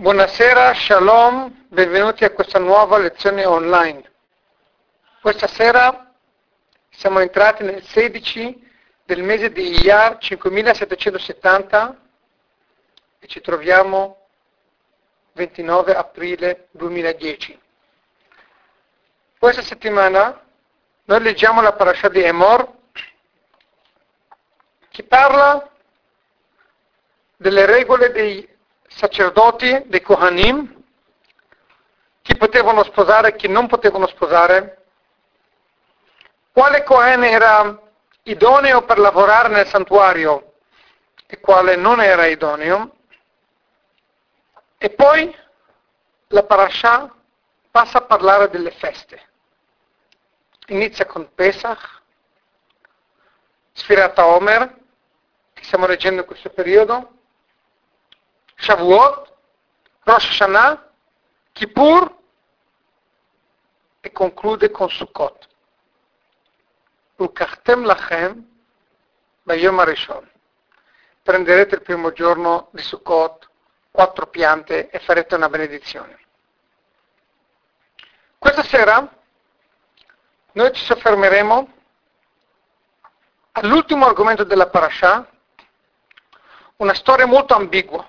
Buonasera, shalom, benvenuti a questa nuova lezione online. Questa sera siamo entrati nel 16 del mese di Iyar 5770 e ci troviamo 29 aprile 2010. Questa settimana noi leggiamo la parasha di Emor che parla delle regole dei sacerdoti, dei Kohanim, chi potevano sposare e chi non potevano sposare, quale Kohen era idoneo per lavorare nel santuario e quale non era idoneo, e poi la parasha passa a parlare delle feste. Inizia con Pesach, Sfirata Omer, che stiamo leggendo in questo periodo, Shavuot, Rosh Hashanah, Kippur e conclude con Sukkot. Ulkachtem lachem Bayom Arishon. Prenderete il primo giorno di Sukkot quattro piante e farete una benedizione. Questa sera noi ci soffermeremo all'ultimo argomento della parasha, una storia molto ambigua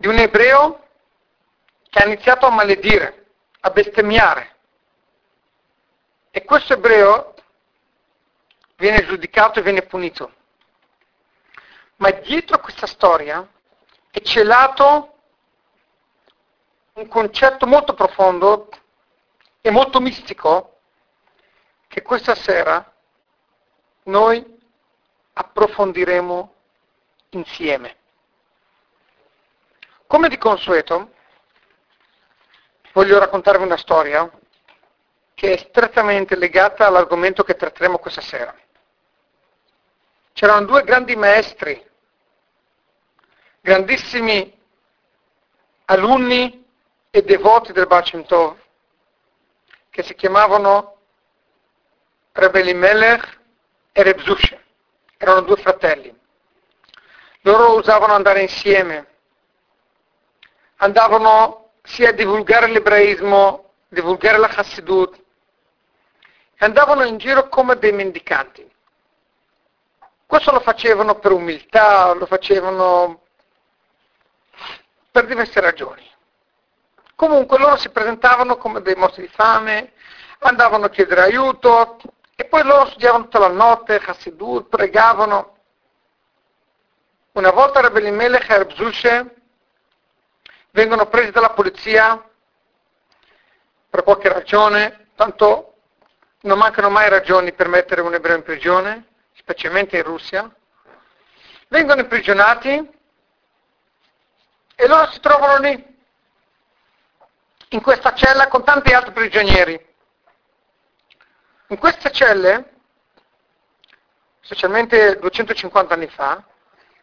di un ebreo che ha iniziato a maledire, a bestemmiare. E questo ebreo viene giudicato e viene punito. Ma dietro questa storia è celato un concetto molto profondo e molto mistico che questa sera noi approfondiremo insieme. Come di consueto, voglio raccontarvi una storia che è strettamente legata all'argomento che tratteremo questa sera. C'erano due grandi maestri, grandissimi alunni e devoti del Tov, che si chiamavano Rebeli Melech e Reb Zushe. Erano due fratelli. Loro usavano andare insieme andavano sia a divulgare l'ebraismo, divulgare la Hassidut, andavano in giro come dei mendicanti. Questo lo facevano per umiltà, lo facevano per diverse ragioni. Comunque loro si presentavano come dei mostri di fame, andavano a chiedere aiuto e poi loro studiavano tutta la notte, Hassidut, pregavano. Una volta Rebbe Melech e Reb Zushe vengono presi dalla polizia per qualche ragione, tanto non mancano mai ragioni per mettere un ebreo in prigione, specialmente in Russia, vengono imprigionati e loro si trovano lì, in questa cella con tanti altri prigionieri. In queste celle, specialmente 250 anni fa,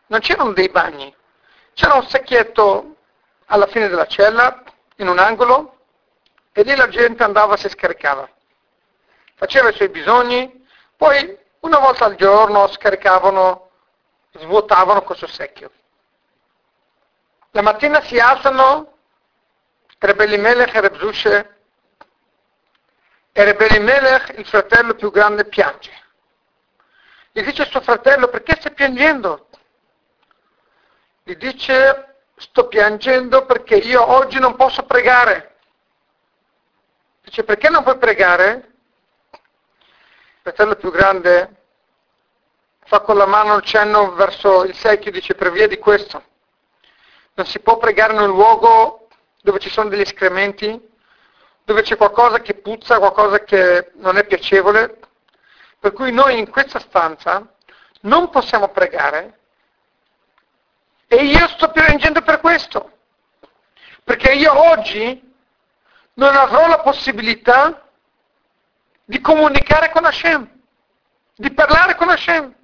non c'erano dei bagni, c'era un secchietto alla fine della cella, in un angolo, e lì la gente andava e si scaricava. Faceva i suoi bisogni, poi una volta al giorno scaricavano, svuotavano questo secchio. La mattina si alzano Rebelimelech e Rebzushe e Rebelimelech, il fratello più grande, piange. Gli dice al suo fratello, perché stai piangendo? Gli dice, sto piangendo perché io oggi non posso pregare. Dice, perché non puoi pregare? Il fratello più grande fa con la mano il cenno verso il secchio e dice, per via di questo, non si può pregare in un luogo dove ci sono degli escrementi, dove c'è qualcosa che puzza, qualcosa che non è piacevole, per cui noi in questa stanza non possiamo pregare e io sto piangendo per questo. Perché io oggi non avrò la possibilità di comunicare con Hashem, di parlare con Hashem.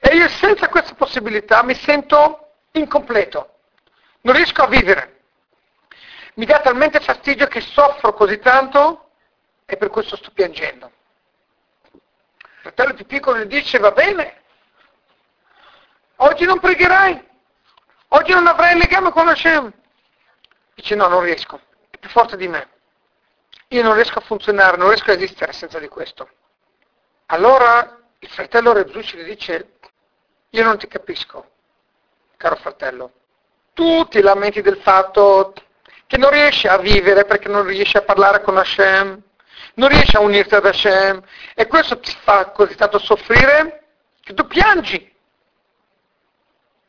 E io senza questa possibilità mi sento incompleto. Non riesco a vivere. Mi dà talmente fastidio che soffro così tanto e per questo sto piangendo. Il fratello più piccolo gli dice, va bene, oggi non pregherai, Oggi non avrai il legame con Hashem. Dice no, non riesco, è più forte di me. Io non riesco a funzionare, non riesco a esistere senza di questo. Allora il fratello Rebzucci gli dice, io non ti capisco, caro fratello. Tu ti lamenti del fatto che non riesci a vivere perché non riesci a parlare con Hashem, non riesci a unirti ad Hashem e questo ti fa così tanto soffrire che tu piangi.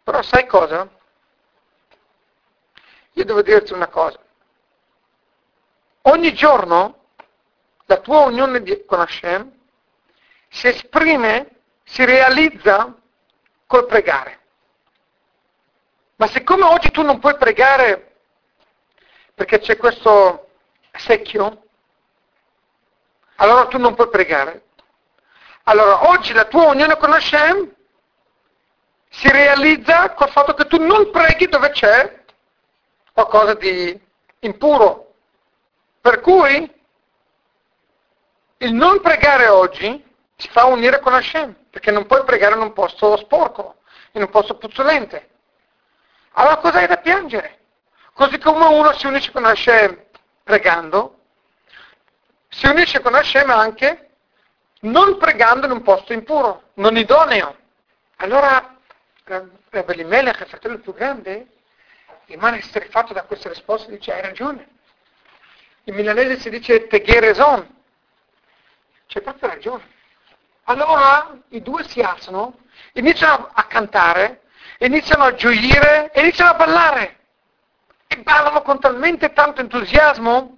Però sai cosa? Io devo dirti una cosa. Ogni giorno la tua unione con Hashem si esprime, si realizza col pregare. Ma siccome oggi tu non puoi pregare perché c'è questo secchio, allora tu non puoi pregare. Allora oggi la tua unione con Hashem si realizza col fatto che tu non preghi dove c'è qualcosa di impuro. Per cui il non pregare oggi si fa unire con Hashem, perché non puoi pregare in un posto sporco, in un posto puzzolente. Allora cosa hai da piangere? Così come uno si unisce con Hashem pregando, si unisce con Hashem anche non pregando in un posto impuro, non idoneo. Allora Rabbi Melech, il fratello più grande, rimane estrefatto da questa risposta e dice hai ragione. In milanese si dice teghe raison. C'è proprio ragione. Allora i due si alzano, iniziano a cantare, iniziano a gioire, iniziano a ballare. E ballano con talmente tanto entusiasmo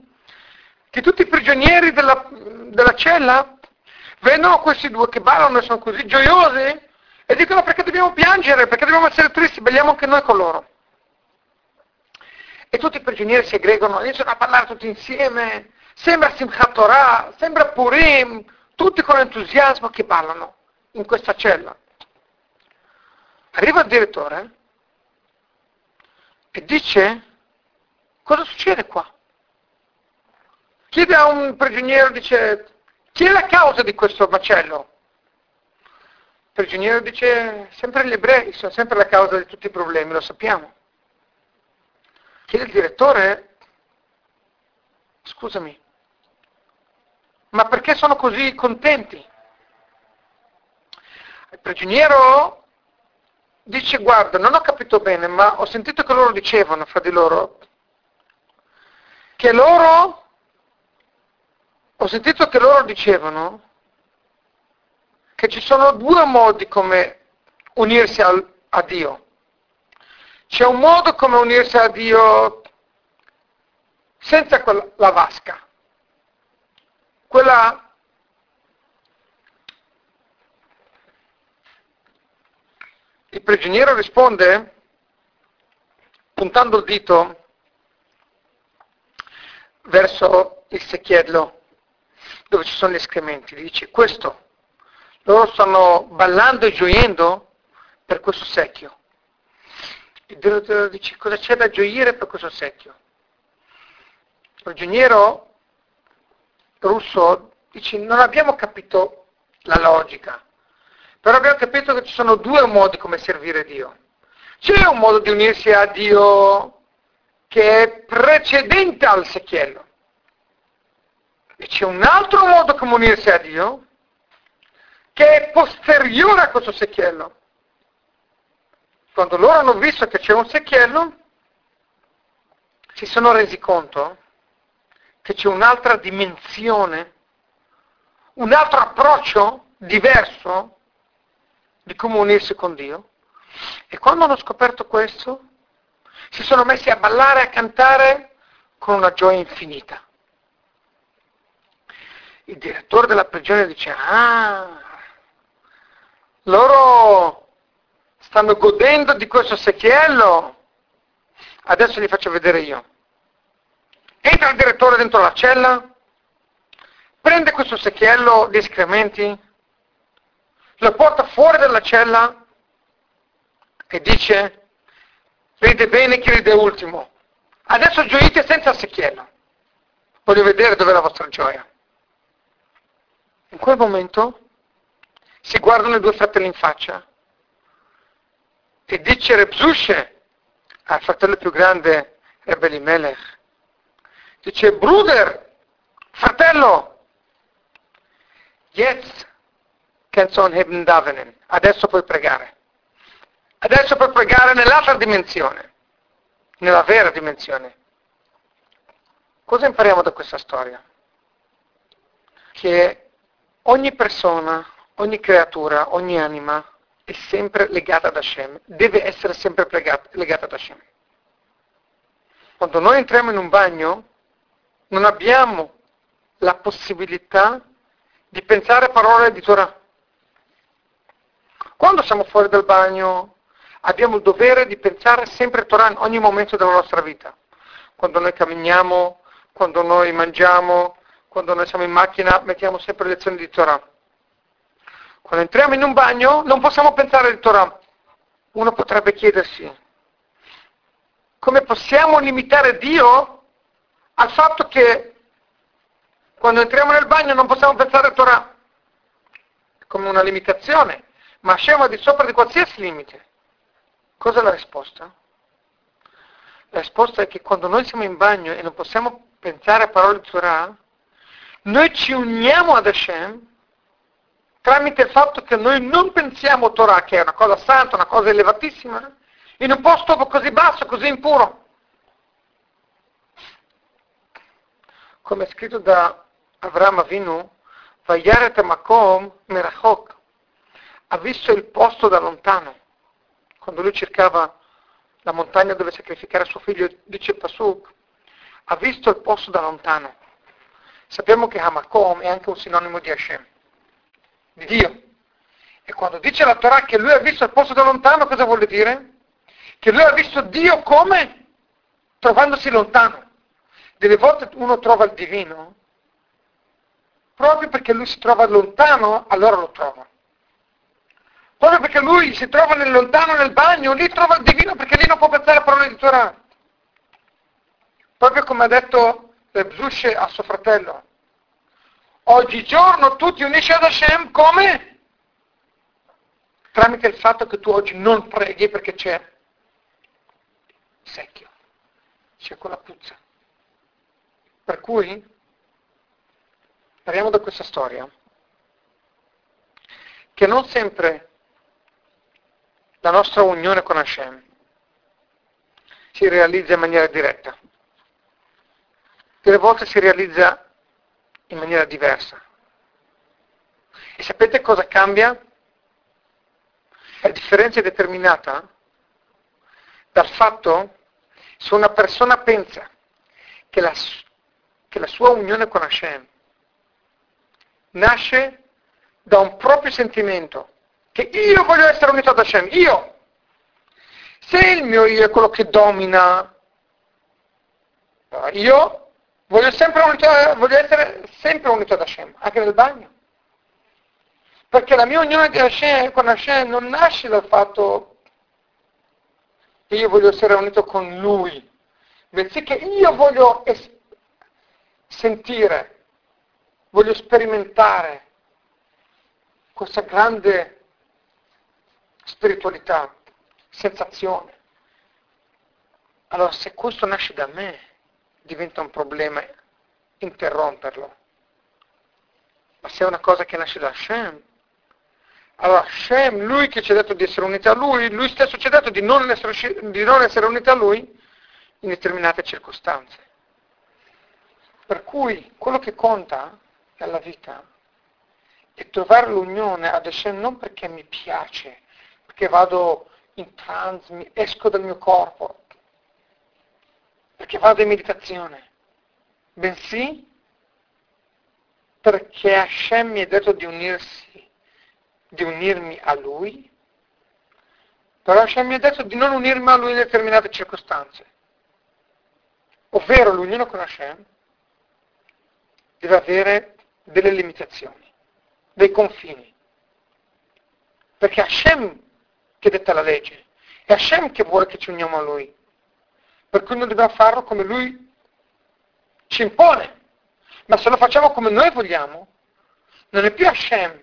che tutti i prigionieri della, della cella vedono questi due che ballano e sono così gioiosi e dicono perché dobbiamo piangere, perché dobbiamo essere tristi, balliamo anche noi con loro. E tutti i prigionieri si aggregano, iniziano a parlare tutti insieme, sembra Simchat Torah, sembra Purim, tutti con entusiasmo che ballano in questa cella. Arriva il direttore e dice, cosa succede qua? Chiede a un prigioniero, dice, chi è la causa di questo macello? Il prigioniero dice, sempre gli ebrei sono sempre la causa di tutti i problemi, lo sappiamo. Il direttore, scusami, ma perché sono così contenti? Il prigioniero dice, guarda, non ho capito bene, ma ho sentito che loro dicevano fra di loro, che loro, ho sentito che loro dicevano che ci sono due modi come unirsi al, a Dio. C'è un modo come unirsi a Dio senza quella, la vasca quella il prigioniero risponde puntando il dito verso il secchiello dove ci sono gli escrementi, dice questo, loro stanno ballando e gioiendo per questo secchio. Il direttore dice cosa c'è da gioire per questo secchio? Il prigioniero russo dice non abbiamo capito la logica, però abbiamo capito che ci sono due modi come servire Dio. C'è un modo di unirsi a Dio che è precedente al secchiello. E c'è un altro modo come unirsi a Dio che è posteriore a questo secchiello. Quando loro hanno visto che c'è un secchiello, si sono resi conto che c'è un'altra dimensione, un altro approccio diverso di come unirsi con Dio. E quando hanno scoperto questo, si sono messi a ballare a cantare con una gioia infinita. Il direttore della prigione dice, ah, loro stanno godendo di questo secchiello, adesso li faccio vedere io. Entra il direttore dentro la cella, prende questo secchiello di escrementi, lo porta fuori dalla cella e dice, vede bene chi ride ultimo, adesso gioite senza secchiello, voglio vedere dov'è la vostra gioia. In quel momento si guardano i due fratelli in faccia e dice Repzusce, al fratello più grande, Rebbe Melech, dice, Bruder, fratello, jetzt kannst du heben davenen, adesso puoi pregare. Adesso puoi pregare nell'altra dimensione, nella vera dimensione. Cosa impariamo da questa storia? Che ogni persona, ogni creatura, ogni anima è sempre legata ad Hashem, deve essere sempre legata ad Hashem. Quando noi entriamo in un bagno, non abbiamo la possibilità di pensare parole di Torah. Quando siamo fuori dal bagno, abbiamo il dovere di pensare sempre a Torah in ogni momento della nostra vita. Quando noi camminiamo, quando noi mangiamo, quando noi siamo in macchina, mettiamo sempre lezioni di Torah. Quando entriamo in un bagno non possiamo pensare di Torah. Uno potrebbe chiedersi, come possiamo limitare Dio al fatto che quando entriamo nel bagno non possiamo pensare a Torah? Come una limitazione, ma Hashem è di sopra di qualsiasi limite. Cos'è la risposta? La risposta è che quando noi siamo in bagno e non possiamo pensare a parole di Torah, noi ci uniamo ad Hashem tramite il fatto che noi non pensiamo Torah, che è una cosa santa, una cosa elevatissima, in un posto così basso, così impuro. Come è scritto da Avram Avinu, Vayaret Makom Merachok, ha visto il posto da lontano. Quando lui cercava la montagna dove sacrificare suo figlio, dice Pasuk, ha visto il posto da lontano. Sappiamo che Hamakom è anche un sinonimo di Hashem, di Dio. E quando dice la Torah che lui ha visto il posto da lontano, cosa vuol dire? Che lui ha visto Dio come? Trovandosi lontano. Delle volte uno trova il divino, proprio perché lui si trova lontano, allora lo trova. Proprio perché lui si trova nel lontano nel bagno, lì trova il divino perché lì non può pensare a parole di Torah. Proprio come ha detto Rebzushe a suo fratello. Oggigiorno tu ti unisci ad Hashem come? Tramite il fatto che tu oggi non preghi perché c'è secchio, c'è quella puzza. Per cui parliamo da questa storia, che non sempre la nostra unione con Hashem si realizza in maniera diretta delle volte si realizza in maniera diversa. E sapete cosa cambia? La differenza è determinata dal fatto se una persona pensa che la, che la sua unione con Hashem nasce da un proprio sentimento, che io voglio essere unito ad Hashem, io. Se il mio io è quello che domina, io Voglio, unito, voglio essere sempre unito ad Hashem, anche nel bagno. Perché la mia unione Hashem, con Hashem non nasce dal fatto che io voglio essere unito con Lui, bensì che io voglio es- sentire, voglio sperimentare questa grande spiritualità, sensazione. Allora se questo nasce da me, diventa un problema interromperlo. Ma se è una cosa che nasce da Hashem, allora Hashem, lui che ci ha detto di essere uniti a lui, lui stesso ci ha detto di non essere, di non essere uniti a lui in determinate circostanze. Per cui quello che conta nella vita è trovare l'unione ad Hashem non perché mi piace, perché vado in trance, esco dal mio corpo, perché vado in meditazione, bensì perché Hashem mi ha detto di unirsi, di unirmi a Lui, però Hashem mi ha detto di non unirmi a Lui in determinate circostanze. Ovvero l'unione con Hashem deve avere delle limitazioni, dei confini. Perché è Hashem che detta la legge, è Hashem che vuole che ci uniamo a Lui per cui noi dobbiamo farlo come lui ci impone. Ma se lo facciamo come noi vogliamo, non è più Hashem,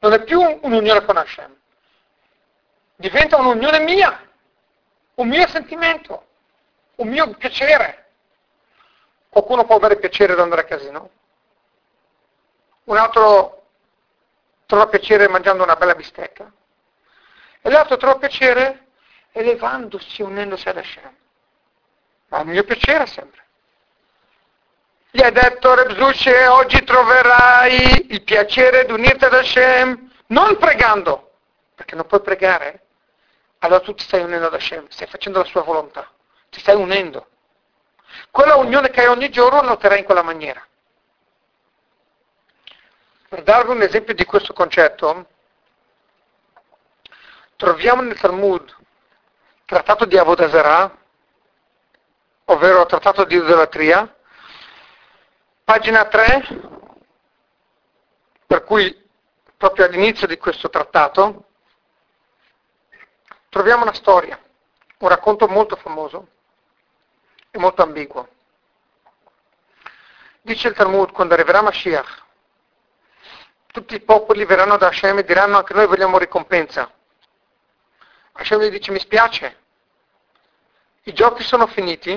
non è più un'unione con Hashem, diventa un'unione mia, un mio sentimento, un mio piacere. Qualcuno può avere piacere ad andare a casino, un altro trova piacere mangiando una bella bistecca, e l'altro trova piacere elevandosi, unendosi ad Hashem. Ma il mio piacere sempre. Gli ha detto Rebzuce, oggi troverai il piacere di unirti ad Hashem, non pregando, perché non puoi pregare. Allora tu ti stai unendo ad Hashem, stai facendo la sua volontà, ti stai unendo. Quella unione che hai ogni giorno la otterrai in quella maniera. Per darvi un esempio di questo concetto, troviamo nel Talmud trattato di Avodazara, ovvero trattato di idolatria, pagina 3, per cui proprio all'inizio di questo trattato, troviamo una storia, un racconto molto famoso e molto ambiguo. Dice il Talmud, quando arriverà Mashiach, tutti i popoli verranno da Hashem e diranno anche noi vogliamo ricompensa. Hashem gli dice mi spiace, i giochi sono finiti,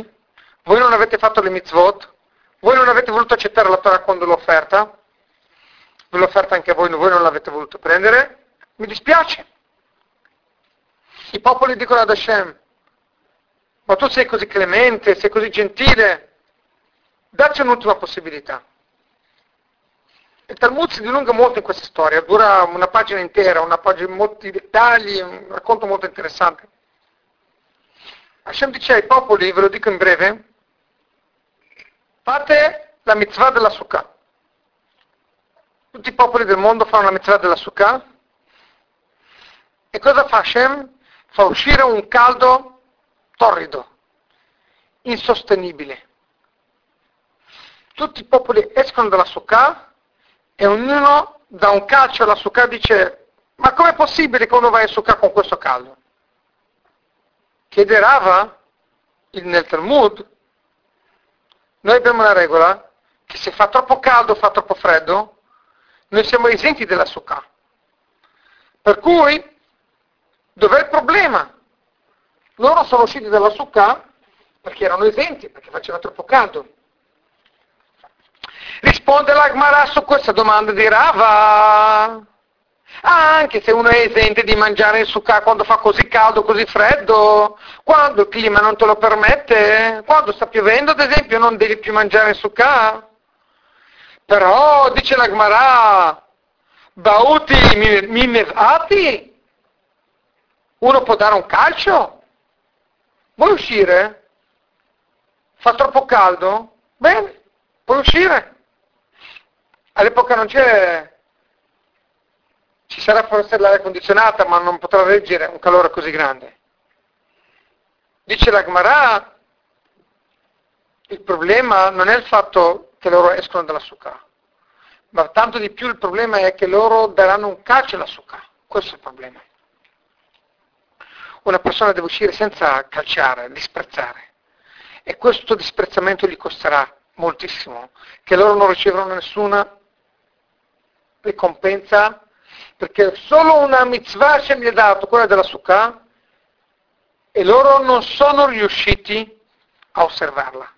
voi non avete fatto le mitzvot, voi non avete voluto accettare la Torah quando l'ho offerta, ve l'ho offerta anche a voi, voi non l'avete voluto prendere, mi dispiace. I popoli dicono ad Hashem, ma tu sei così clemente, sei così gentile, dacci un'ultima possibilità. Il Talmud si dilunga molto in questa storia, dura una pagina intera, una pagina molti dettagli, un racconto molto interessante. Hashem dice ai popoli, ve lo dico in breve, fate la mitzvah della Sukkah. Tutti i popoli del mondo fanno la mitzvah della Sukkah. E cosa fa Hashem? Fa uscire un caldo torrido, insostenibile. Tutti i popoli escono dalla Sukkah e ognuno dà un calcio alla Sukkah e dice ma com'è possibile che uno va in Sukkah con questo caldo? Chiede Rava nel Talmud, noi abbiamo una regola che se fa troppo caldo o fa troppo freddo, noi siamo esenti della Sukkah. Per cui, dov'è il problema? Loro sono usciti dalla Sukkah perché erano esenti, perché faceva troppo caldo. Risponde l'Agmarà su questa domanda di Rava. Ah, anche se uno è esente di mangiare il sukkah quando fa così caldo, così freddo, quando il clima non te lo permette, quando sta piovendo ad esempio non devi più mangiare il sukkah. Però, dice l'Agmarà, Bauti mimevati, uno può dare un calcio? Vuoi uscire? Fa troppo caldo? Bene, puoi uscire. All'epoca non c'è ci sarà forse l'aria condizionata, ma non potrà reggere un calore così grande. Dice l'Agmarà, il problema non è il fatto che loro escono dalla succa, ma tanto di più il problema è che loro daranno un calcio alla succa. Questo è il problema. Una persona deve uscire senza calciare, disprezzare. E questo disprezzamento gli costerà moltissimo, che loro non riceveranno nessuna ricompensa perché solo una mitzvah ce mi ha dato, quella della Sukkah, e loro non sono riusciti a osservarla.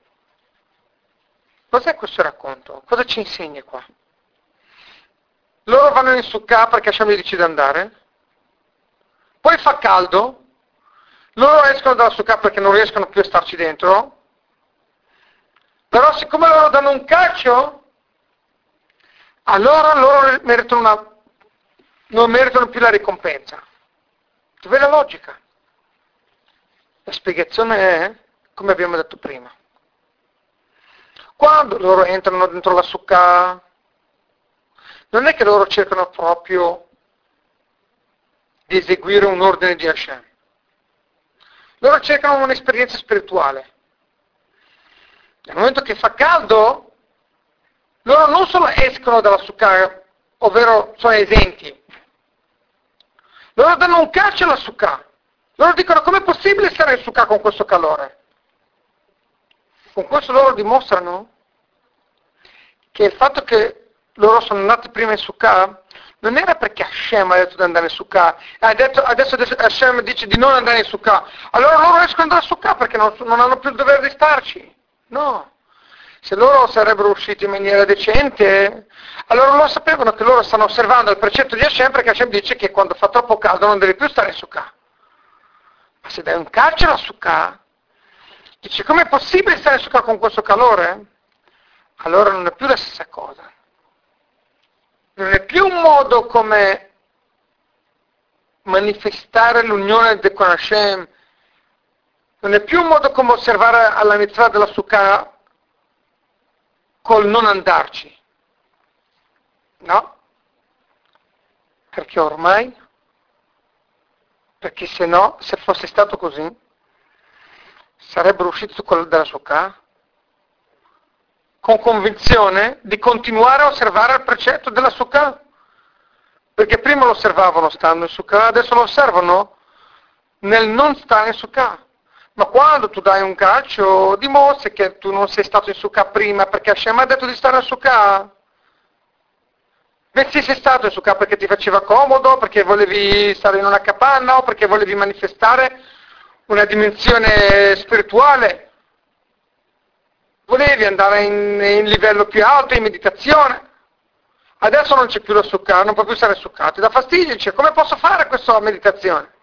Cos'è questo racconto? Cosa ci insegna qua? Loro vanno in Sukkah perché Hashem gli dice di andare, poi fa caldo, loro escono dalla Sukkah perché non riescono più a starci dentro, però siccome loro danno un calcio, allora loro meritano una non meritano più la ricompensa. Dov'è la logica? La spiegazione è, come abbiamo detto prima, quando loro entrano dentro la succa, non è che loro cercano proprio di eseguire un ordine di Hashem. Loro cercano un'esperienza spirituale. Nel momento che fa caldo, loro non solo escono dalla succa, ovvero sono esenti, loro danno un calcio alla sukkah. Loro dicono com'è possibile stare in sukkah con questo calore? Con questo loro dimostrano che il fatto che loro sono andati prima in sukkah non era perché Hashem ha detto di andare in detto, adesso, adesso Hashem dice di non andare in Sukkah, allora loro riescono ad andare in Sukkah perché non, non hanno più il dovere di starci. No. Se loro sarebbero usciti in maniera decente, allora loro sapevano che loro stanno osservando il precetto di Hashem perché Hashem dice che quando fa troppo caldo non devi più stare in Sukkah. Ma se dai un calcio alla Sukkah, dice com'è possibile stare in Sukkah con questo calore? Allora non è più la stessa cosa. Non è più un modo come manifestare l'unione con Hashem, non è più un modo come osservare alla mitzvah della Sukkah col non andarci. No? Perché ormai, perché se no, se fosse stato così, sarebbero usciti dalla Sukkah con convinzione di continuare a osservare il precetto della Sukkah. Perché prima lo osservavano stando in Sukkah, adesso lo osservano nel non stare in Sukkah. Ma quando tu dai un calcio dimostri che tu non sei stato in Sukkah prima perché Hashem ha detto di stare in Sukkah. Beh sì, sei stato in Sukkah perché ti faceva comodo, perché volevi stare in una capanna o perché volevi manifestare una dimensione spirituale. Volevi andare in, in livello più alto, in meditazione. Adesso non c'è più la Sukkah, non puoi più stare Sukkah. Ti dà fastidio, dice come posso fare questa meditazione?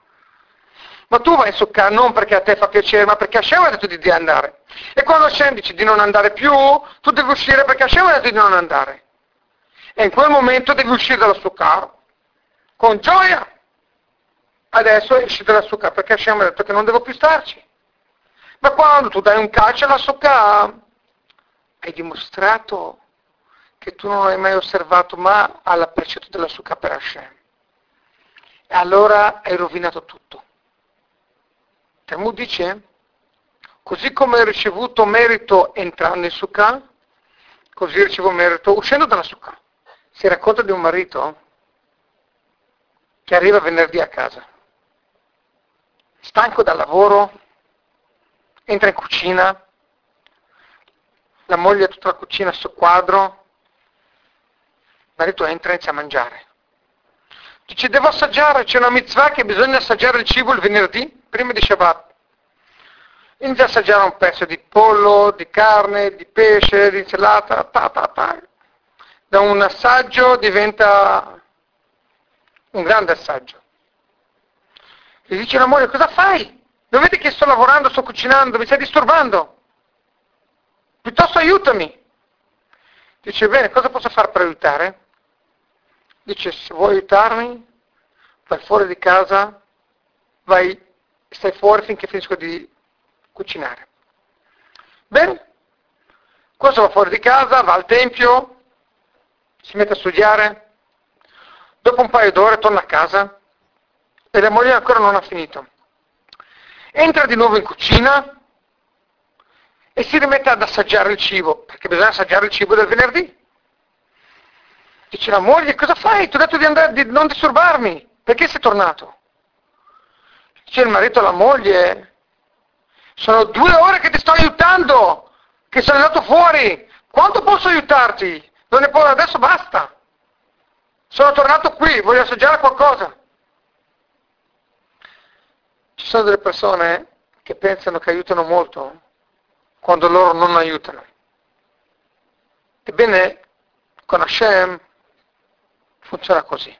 Ma tu vai in Sukkah non perché a te fa piacere, ma perché Hashem ha detto di andare. E quando Hashem dice di non andare più, tu devi uscire perché Hashem ha detto di non andare. E in quel momento devi uscire dalla Sukkah con gioia. Adesso esci dalla Sukkah perché Hashem ha detto che non devo più starci. Ma quando tu dai un calcio alla Sukkah, hai dimostrato che tu non hai mai osservato ma alla precetto della Sukkah per Hashem. E allora hai rovinato tutto. Talmud dice, così come hai ricevuto merito entrando in Sukkah, così ricevo merito uscendo dalla Sukkah. Si racconta di un marito che arriva venerdì a casa, stanco dal lavoro, entra in cucina, la moglie è tutta la cucina sul quadro, il marito entra e inizia a mangiare. Dice, devo assaggiare, c'è una mitzvah che bisogna assaggiare il cibo il venerdì, prima di Shabbat. Inizia a assaggiare un pezzo di pollo, di carne, di pesce, di insalata, ta, ta, ta. Da un assaggio diventa un grande assaggio. Gli dice la moglie, cosa fai? Non vedi che sto lavorando, sto cucinando, mi stai disturbando? Piuttosto aiutami. Dice, bene, cosa posso fare per aiutare? Dice, se vuoi aiutarmi, vai fuori di casa, vai, stai fuori finché finisco di cucinare. Bene, questo va fuori di casa, va al tempio, si mette a studiare, dopo un paio d'ore torna a casa e la moglie ancora non ha finito. Entra di nuovo in cucina e si rimette ad assaggiare il cibo, perché bisogna assaggiare il cibo del venerdì. Dice la moglie, cosa fai? Ti ho detto di, andare, di non disturbarmi. Perché sei tornato? Dice il marito alla moglie, sono due ore che ti sto aiutando, che sono andato fuori. Quanto posso aiutarti? Non ne può, adesso basta. Sono tornato qui, voglio assaggiare qualcosa. Ci sono delle persone che pensano che aiutano molto quando loro non aiutano. Ebbene, con Hashem funziona così.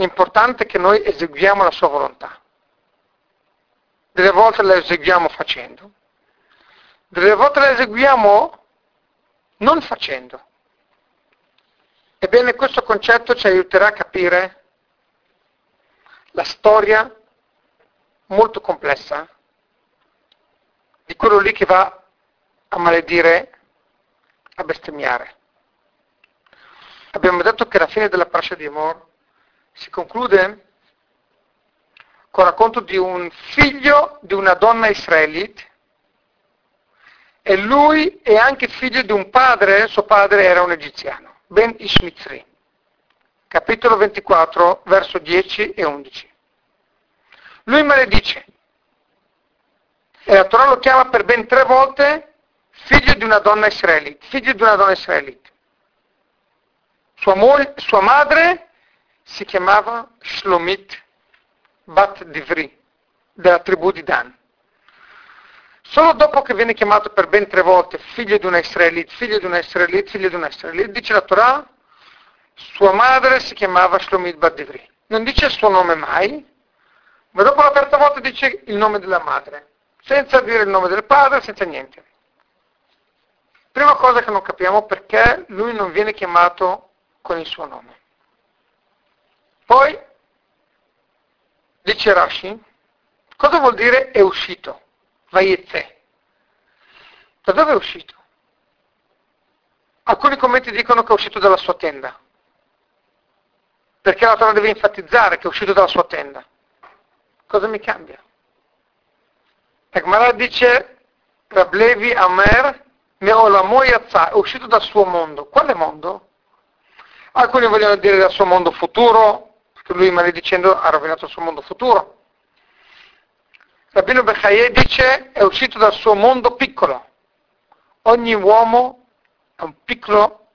L'importante è che noi eseguiamo la sua volontà. Delle volte la eseguiamo facendo, delle volte la eseguiamo non facendo. Ebbene, questo concetto ci aiuterà a capire la storia molto complessa di quello lì che va a maledire, a bestemmiare. Abbiamo detto che la fine della Pascia di Amor si conclude con il racconto di un figlio di una donna israelite e lui è anche figlio di un padre, suo padre era un egiziano, Ben Ishmitzri. Capitolo 24, verso 10 e 11. Lui maledice e la Torah lo chiama per ben tre volte figlio di una donna israelite, figlio di una donna israelite. Sua, moglie, sua madre si chiamava Shlomit Bat Divri, della tribù di Dan. Solo dopo che viene chiamato per ben tre volte figlio di una Israelite, figlio di una Israelite, figlio di una Israelite, dice la Torah, sua madre si chiamava Shlomit Bat Divri. Non dice il suo nome mai, ma dopo la terza volta dice il nome della madre, senza dire il nome del padre, senza niente. Prima cosa che non capiamo perché lui non viene chiamato con il suo nome. Poi, dice Rashi, cosa vuol dire è uscito? Vaiezze. Da dove è uscito? Alcuni commenti dicono che è uscito dalla sua tenda. Perché la Torah deve enfatizzare che è uscito dalla sua tenda. Cosa mi cambia? Agmara dice Rablevi Amer Meolamo Yazza, è uscito dal suo mondo. Quale mondo? Alcuni vogliono dire dal suo mondo futuro, lui maledicendo ha rovinato il suo mondo futuro. Rabbino Bechaye dice è uscito dal suo mondo piccolo. Ogni uomo è un piccolo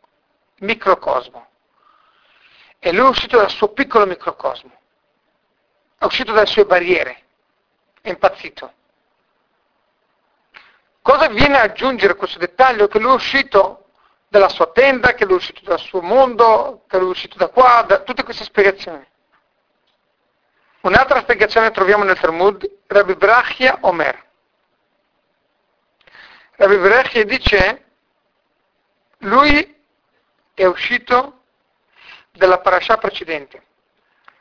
microcosmo. E lui è uscito dal suo piccolo microcosmo. È uscito dalle sue barriere. È impazzito. Cosa viene a aggiungere questo dettaglio? Che lui è uscito dalla sua tenda, che lui è uscito dal suo mondo, che lui è uscito da qua, da tutte queste spiegazioni. Un'altra spiegazione troviamo nel Talmud, Rabbi Brachia Omer. Rabbi Brachia dice, lui è uscito dalla parasha precedente.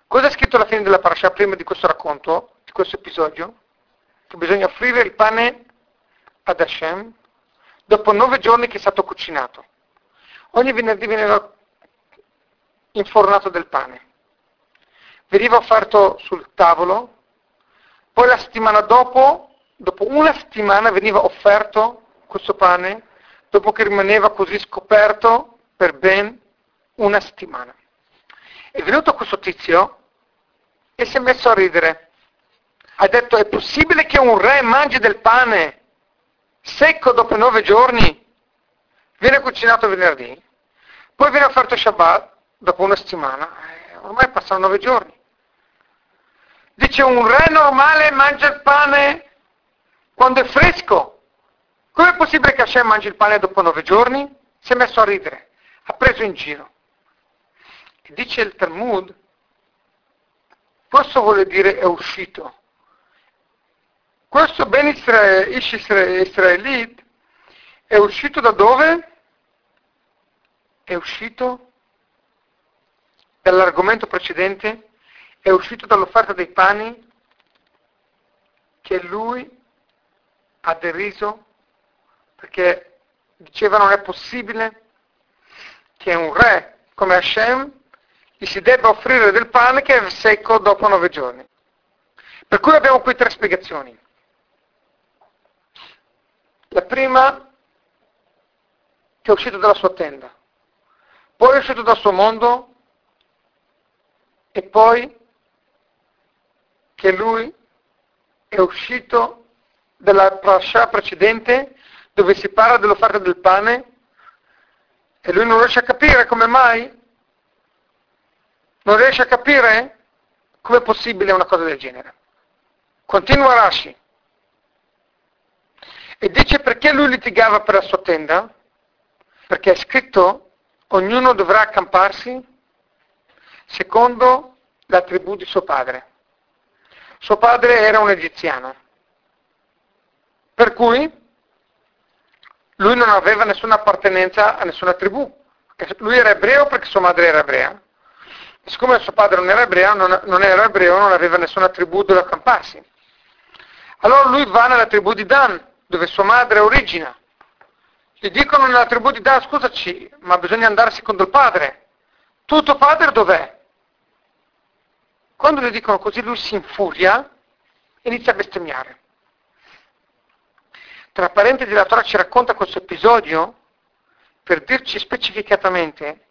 Cosa è scritto alla fine della parasha prima di questo racconto, di questo episodio? Che bisogna offrire il pane ad Hashem dopo nove giorni che è stato cucinato. Ogni venerdì veniva infornato del pane veniva offerto sul tavolo, poi la settimana dopo, dopo una settimana veniva offerto questo pane, dopo che rimaneva così scoperto per ben una settimana. È venuto questo tizio e si è messo a ridere. Ha detto, è possibile che un re mangi del pane secco dopo nove giorni? Viene cucinato venerdì, poi viene offerto Shabbat dopo una settimana, ormai passano nove giorni. Dice un re normale mangia il pane quando è fresco. Com'è possibile che Hashem mangi il pane dopo nove giorni? Si è messo a ridere, ha preso in giro. E dice il Talmud, questo vuole dire è uscito. Questo ben Israel, Israelite è uscito da dove? È uscito dall'argomento precedente è uscito dall'offerta dei pani che lui ha deriso perché diceva non è possibile che un re come Hashem gli si debba offrire del pane che è secco dopo nove giorni. Per cui abbiamo qui tre spiegazioni. La prima che è uscito dalla sua tenda, poi è uscito dal suo mondo e poi che lui è uscito dalla parasha precedente dove si parla dell'offerta del pane e lui non riesce a capire come mai, non riesce a capire come è possibile una cosa del genere. Continua Rashi e dice perché lui litigava per la sua tenda, perché è scritto ognuno dovrà accamparsi secondo la tribù di suo padre. Suo padre era un egiziano, per cui lui non aveva nessuna appartenenza a nessuna tribù. Lui era ebreo perché sua madre era ebrea. E siccome suo padre non era ebreo, non, era ebreo, non aveva nessuna tribù dove accamparsi. Allora lui va nella tribù di Dan, dove sua madre origina. Gli dicono nella tribù di Dan, scusaci, ma bisogna andare secondo il padre. Tu tuo padre dov'è? Quando le dicono così lui si infuria e inizia a bestemmiare. Tra parentesi la Torah ci racconta questo episodio per dirci specificatamente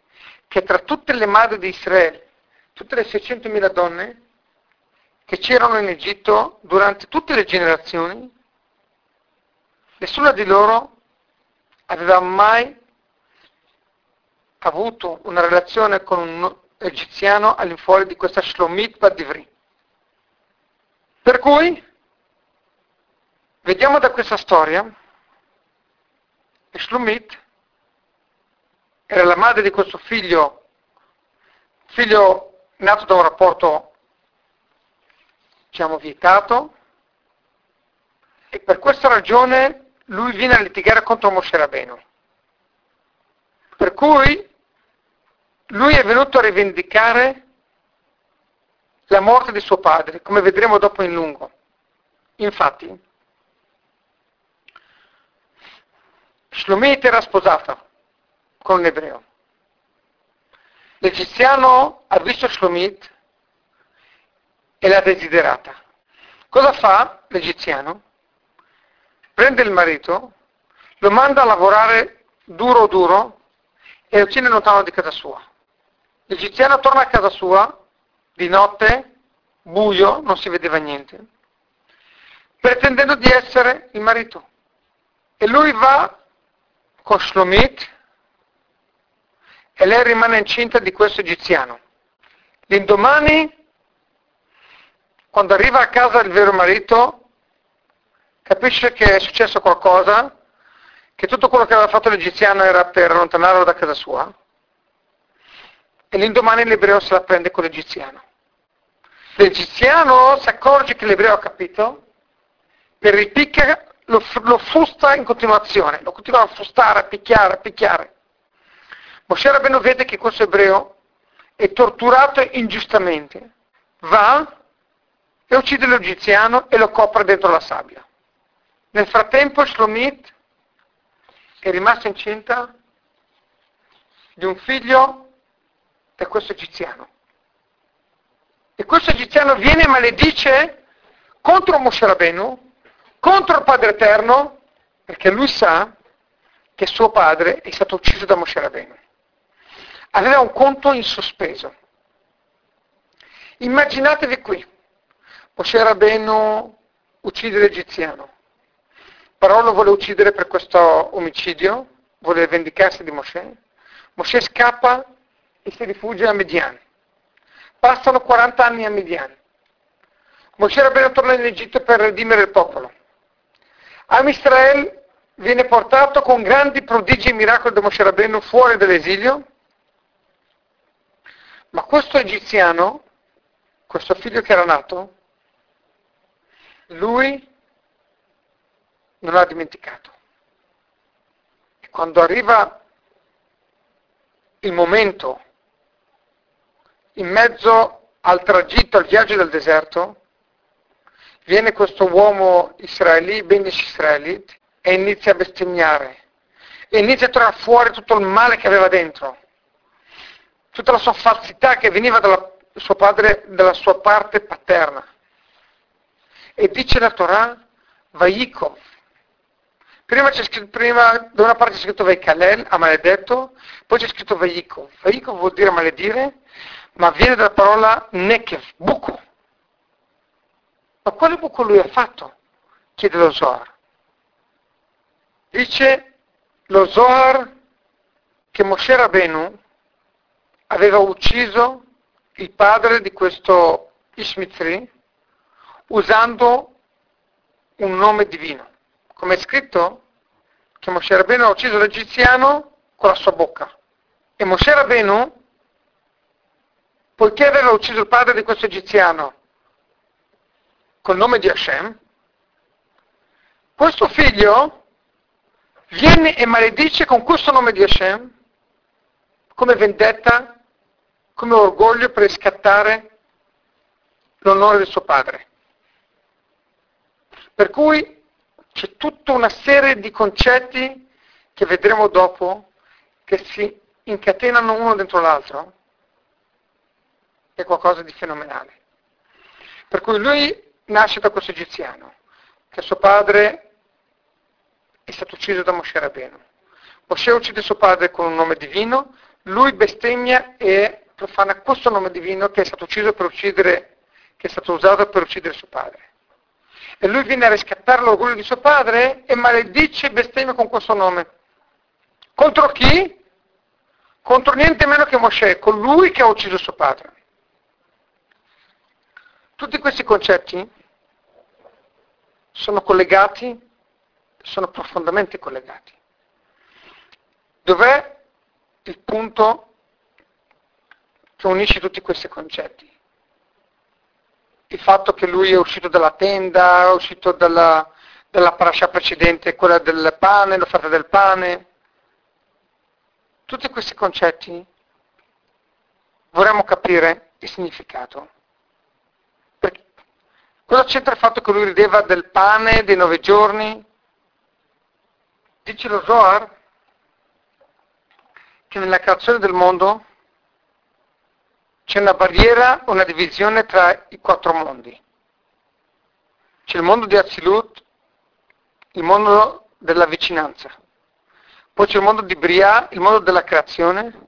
che tra tutte le madri di Israele, tutte le 600.000 donne che c'erano in Egitto durante tutte le generazioni, nessuna di loro aveva mai avuto una relazione con un egiziano all'infuori di questa Shlomit Badivri. Per cui, vediamo da questa storia, che Shlomit era la madre di questo figlio, figlio nato da un rapporto, diciamo, vietato, e per questa ragione lui viene a litigare contro Moshe Rabbeinu. Per cui lui è venuto a rivendicare la morte di suo padre, come vedremo dopo in lungo. Infatti, Shlomit era sposata con un ebreo. L'egiziano ha visto Shlomit e l'ha desiderata. Cosa fa l'egiziano? Prende il marito, lo manda a lavorare duro duro e lo tiene lontano di casa sua. L'egiziano torna a casa sua di notte, buio, non si vedeva niente, pretendendo di essere il marito. E lui va con Shlomit e lei rimane incinta di questo egiziano. L'indomani, quando arriva a casa il vero marito, capisce che è successo qualcosa, che tutto quello che aveva fatto l'egiziano era per allontanarlo da casa sua, e l'indomani l'ebreo se la prende con l'egiziano. L'egiziano si accorge che l'ebreo ha capito, e ripicca, lo, lo fusta in continuazione, lo continua a fustare, a picchiare, a picchiare. Moshe Rabbeinu vede che questo ebreo è torturato ingiustamente, va e uccide l'egiziano e lo copre dentro la sabbia. Nel frattempo Shlomit è rimasta incinta di un figlio da questo egiziano. E questo egiziano viene e maledice contro Moshe Rabbeinu, contro il Padre Eterno, perché lui sa che suo padre è stato ucciso da Moshe Rabbeinu aveva un conto in sospeso. Immaginatevi qui, Moshe Rabbeinu uccide l'egiziano, però lo vuole uccidere per questo omicidio, vuole vendicarsi di Moshe. Moshe scappa e si rifugia a Median. Passano 40 anni a Median. Moshe Rabbeinu torna in Egitto per redimere il popolo. Am Israel viene portato con grandi prodigi e miracoli da Moshe Rabbeinu fuori dall'esilio ma questo egiziano, questo figlio che era nato, lui non ha dimenticato. E quando arriva il momento, in mezzo al tragitto, al viaggio del deserto, viene questo uomo israeli, Benish Israelit, e inizia a bestemmiare. E inizia a tirare fuori tutto il male che aveva dentro tutta la sua falsità che veniva dalla suo padre, dalla sua parte paterna. E dice la Torah, Vaikov. Prima, c'è scritto, prima da una parte c'è scritto Vaikalel, ha maledetto, poi c'è scritto Vaikov. Vaikov vuol dire maledire, ma viene dalla parola Nekev, buco. Ma quale buco lui ha fatto? Chiede lo Zohar. Dice lo Zohar che Moshe Rabenu aveva ucciso il padre di questo Ishmitri usando un nome divino. Come è scritto che Moshe Rabbeinu ha ucciso l'egiziano con la sua bocca. E Moshe Rabbeinu, poiché aveva ucciso il padre di questo egiziano col nome di Hashem, questo figlio viene e maledice con questo nome di Hashem come vendetta come orgoglio per riscattare l'onore del suo padre. Per cui c'è tutta una serie di concetti che vedremo dopo che si incatenano uno dentro l'altro. È qualcosa di fenomenale. Per cui lui nasce da questo egiziano, che suo padre è stato ucciso da Moshe Rabbeinu. Moshe uccide suo padre con un nome divino, lui bestemmia e profana questo nome divino che è stato ucciso per uccidere, che è stato usato per uccidere suo padre. E lui viene a riscattare l'orgoglio di suo padre e maledice e bestemmia con questo nome. Contro chi? contro niente meno che Mosè, colui che ha ucciso suo padre. Tutti questi concetti sono collegati, sono profondamente collegati. Dov'è il punto che unisce tutti questi concetti? Il fatto che lui è uscito dalla tenda, è uscito dalla, dalla parascia precedente, quella del pane, l'offerta del pane. Tutti questi concetti vorremmo capire il significato. Cosa c'entra il fatto che lui rideva del pane dei nove giorni? Dice lo Zohar che nella creazione del mondo c'è una barriera, una divisione tra i quattro mondi. C'è il mondo di Azilut, il mondo della vicinanza, poi c'è il mondo di Bria, il mondo della creazione,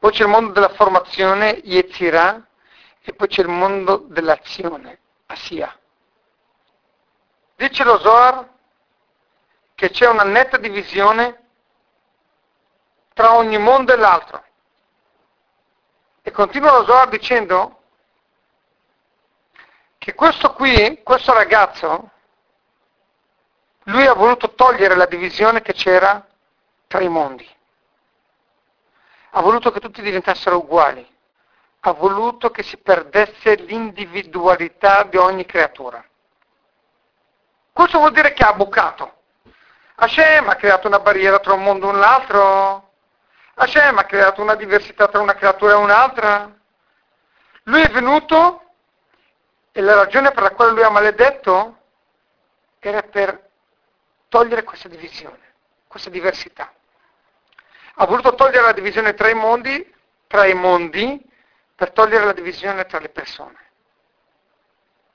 poi c'è il mondo della formazione, Yetzirah, e poi c'è il mondo dell'azione, Asia. Dice lo Zohar che c'è una netta divisione tra ogni mondo e l'altro. E continua lo Zohar dicendo che questo qui, questo ragazzo, lui ha voluto togliere la divisione che c'era tra i mondi. Ha voluto che tutti diventassero uguali. Ha voluto che si perdesse l'individualità di ogni creatura. Questo vuol dire che ha bucato. Hashem ha creato una barriera tra un mondo e l'altro. Hashem ha creato una diversità tra una creatura e un'altra. Lui è venuto e la ragione per la quale lui ha maledetto era per togliere questa divisione, questa diversità. Ha voluto togliere la divisione tra i mondi, tra i mondi, per togliere la divisione tra le persone.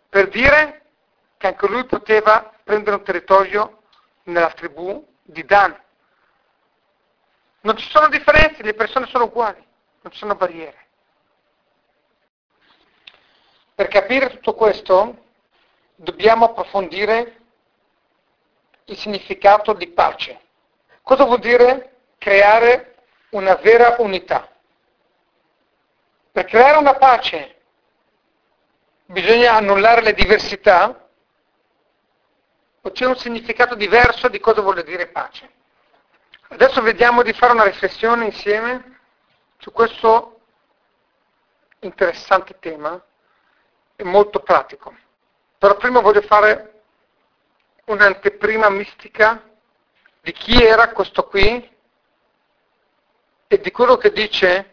Per dire che anche lui poteva prendere un territorio nella tribù di Dan, non ci sono differenze, le persone sono uguali, non ci sono barriere. Per capire tutto questo dobbiamo approfondire il significato di pace. Cosa vuol dire creare una vera unità? Per creare una pace bisogna annullare le diversità o c'è un significato diverso di cosa vuole dire pace? Adesso vediamo di fare una riflessione insieme su questo interessante tema e molto pratico. Però prima voglio fare un'anteprima mistica di chi era questo qui e di quello che dice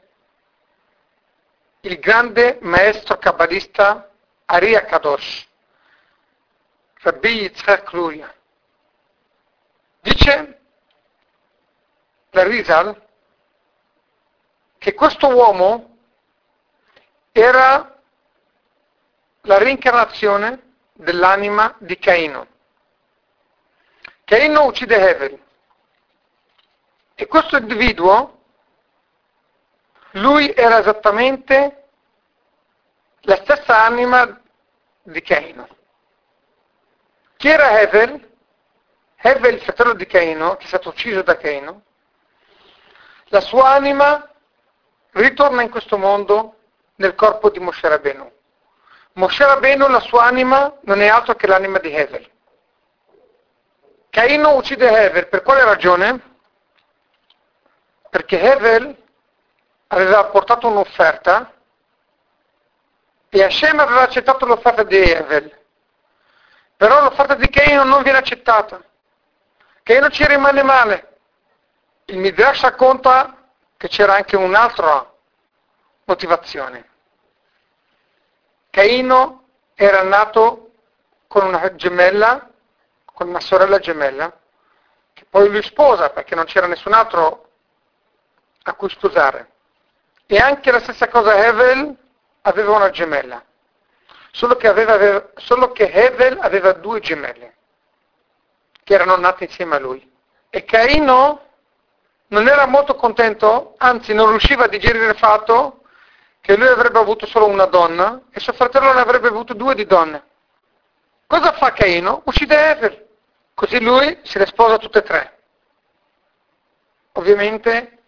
il grande maestro kabbalista Aria Kadosh, Rabbi Yitzhak Luria. Dice la Rizal che questo uomo era la reincarnazione dell'anima di Caino. Caino uccide Hevel e questo individuo, lui era esattamente la stessa anima di Caino. Chi era Hevel? Hevel, il fratello di Caino, che è stato ucciso da Caino, la sua anima ritorna in questo mondo nel corpo di Moshe Rabbeinu. Moshe Rabbeinu, la sua anima, non è altro che l'anima di Hevel. Caino uccide Hevel, per quale ragione? Perché Hevel aveva portato un'offerta e Hashem aveva accettato l'offerta di Hevel. Però l'offerta di Caino non viene accettata. Caino ci rimane male il Midrash racconta che c'era anche un'altra motivazione. Caino era nato con una gemella, con una sorella gemella, che poi lui sposa perché non c'era nessun altro a cui sposare. E anche la stessa cosa Hevel aveva una gemella, solo che, aveva, solo che Hevel aveva due gemelle, che erano nate insieme a lui. E Caino non era molto contento, anzi non riusciva a digerire il fatto che lui avrebbe avuto solo una donna e suo fratello ne avrebbe avuto due di donne. Cosa fa Caino? Uccide Ever, così lui se le sposa tutte e tre. Ovviamente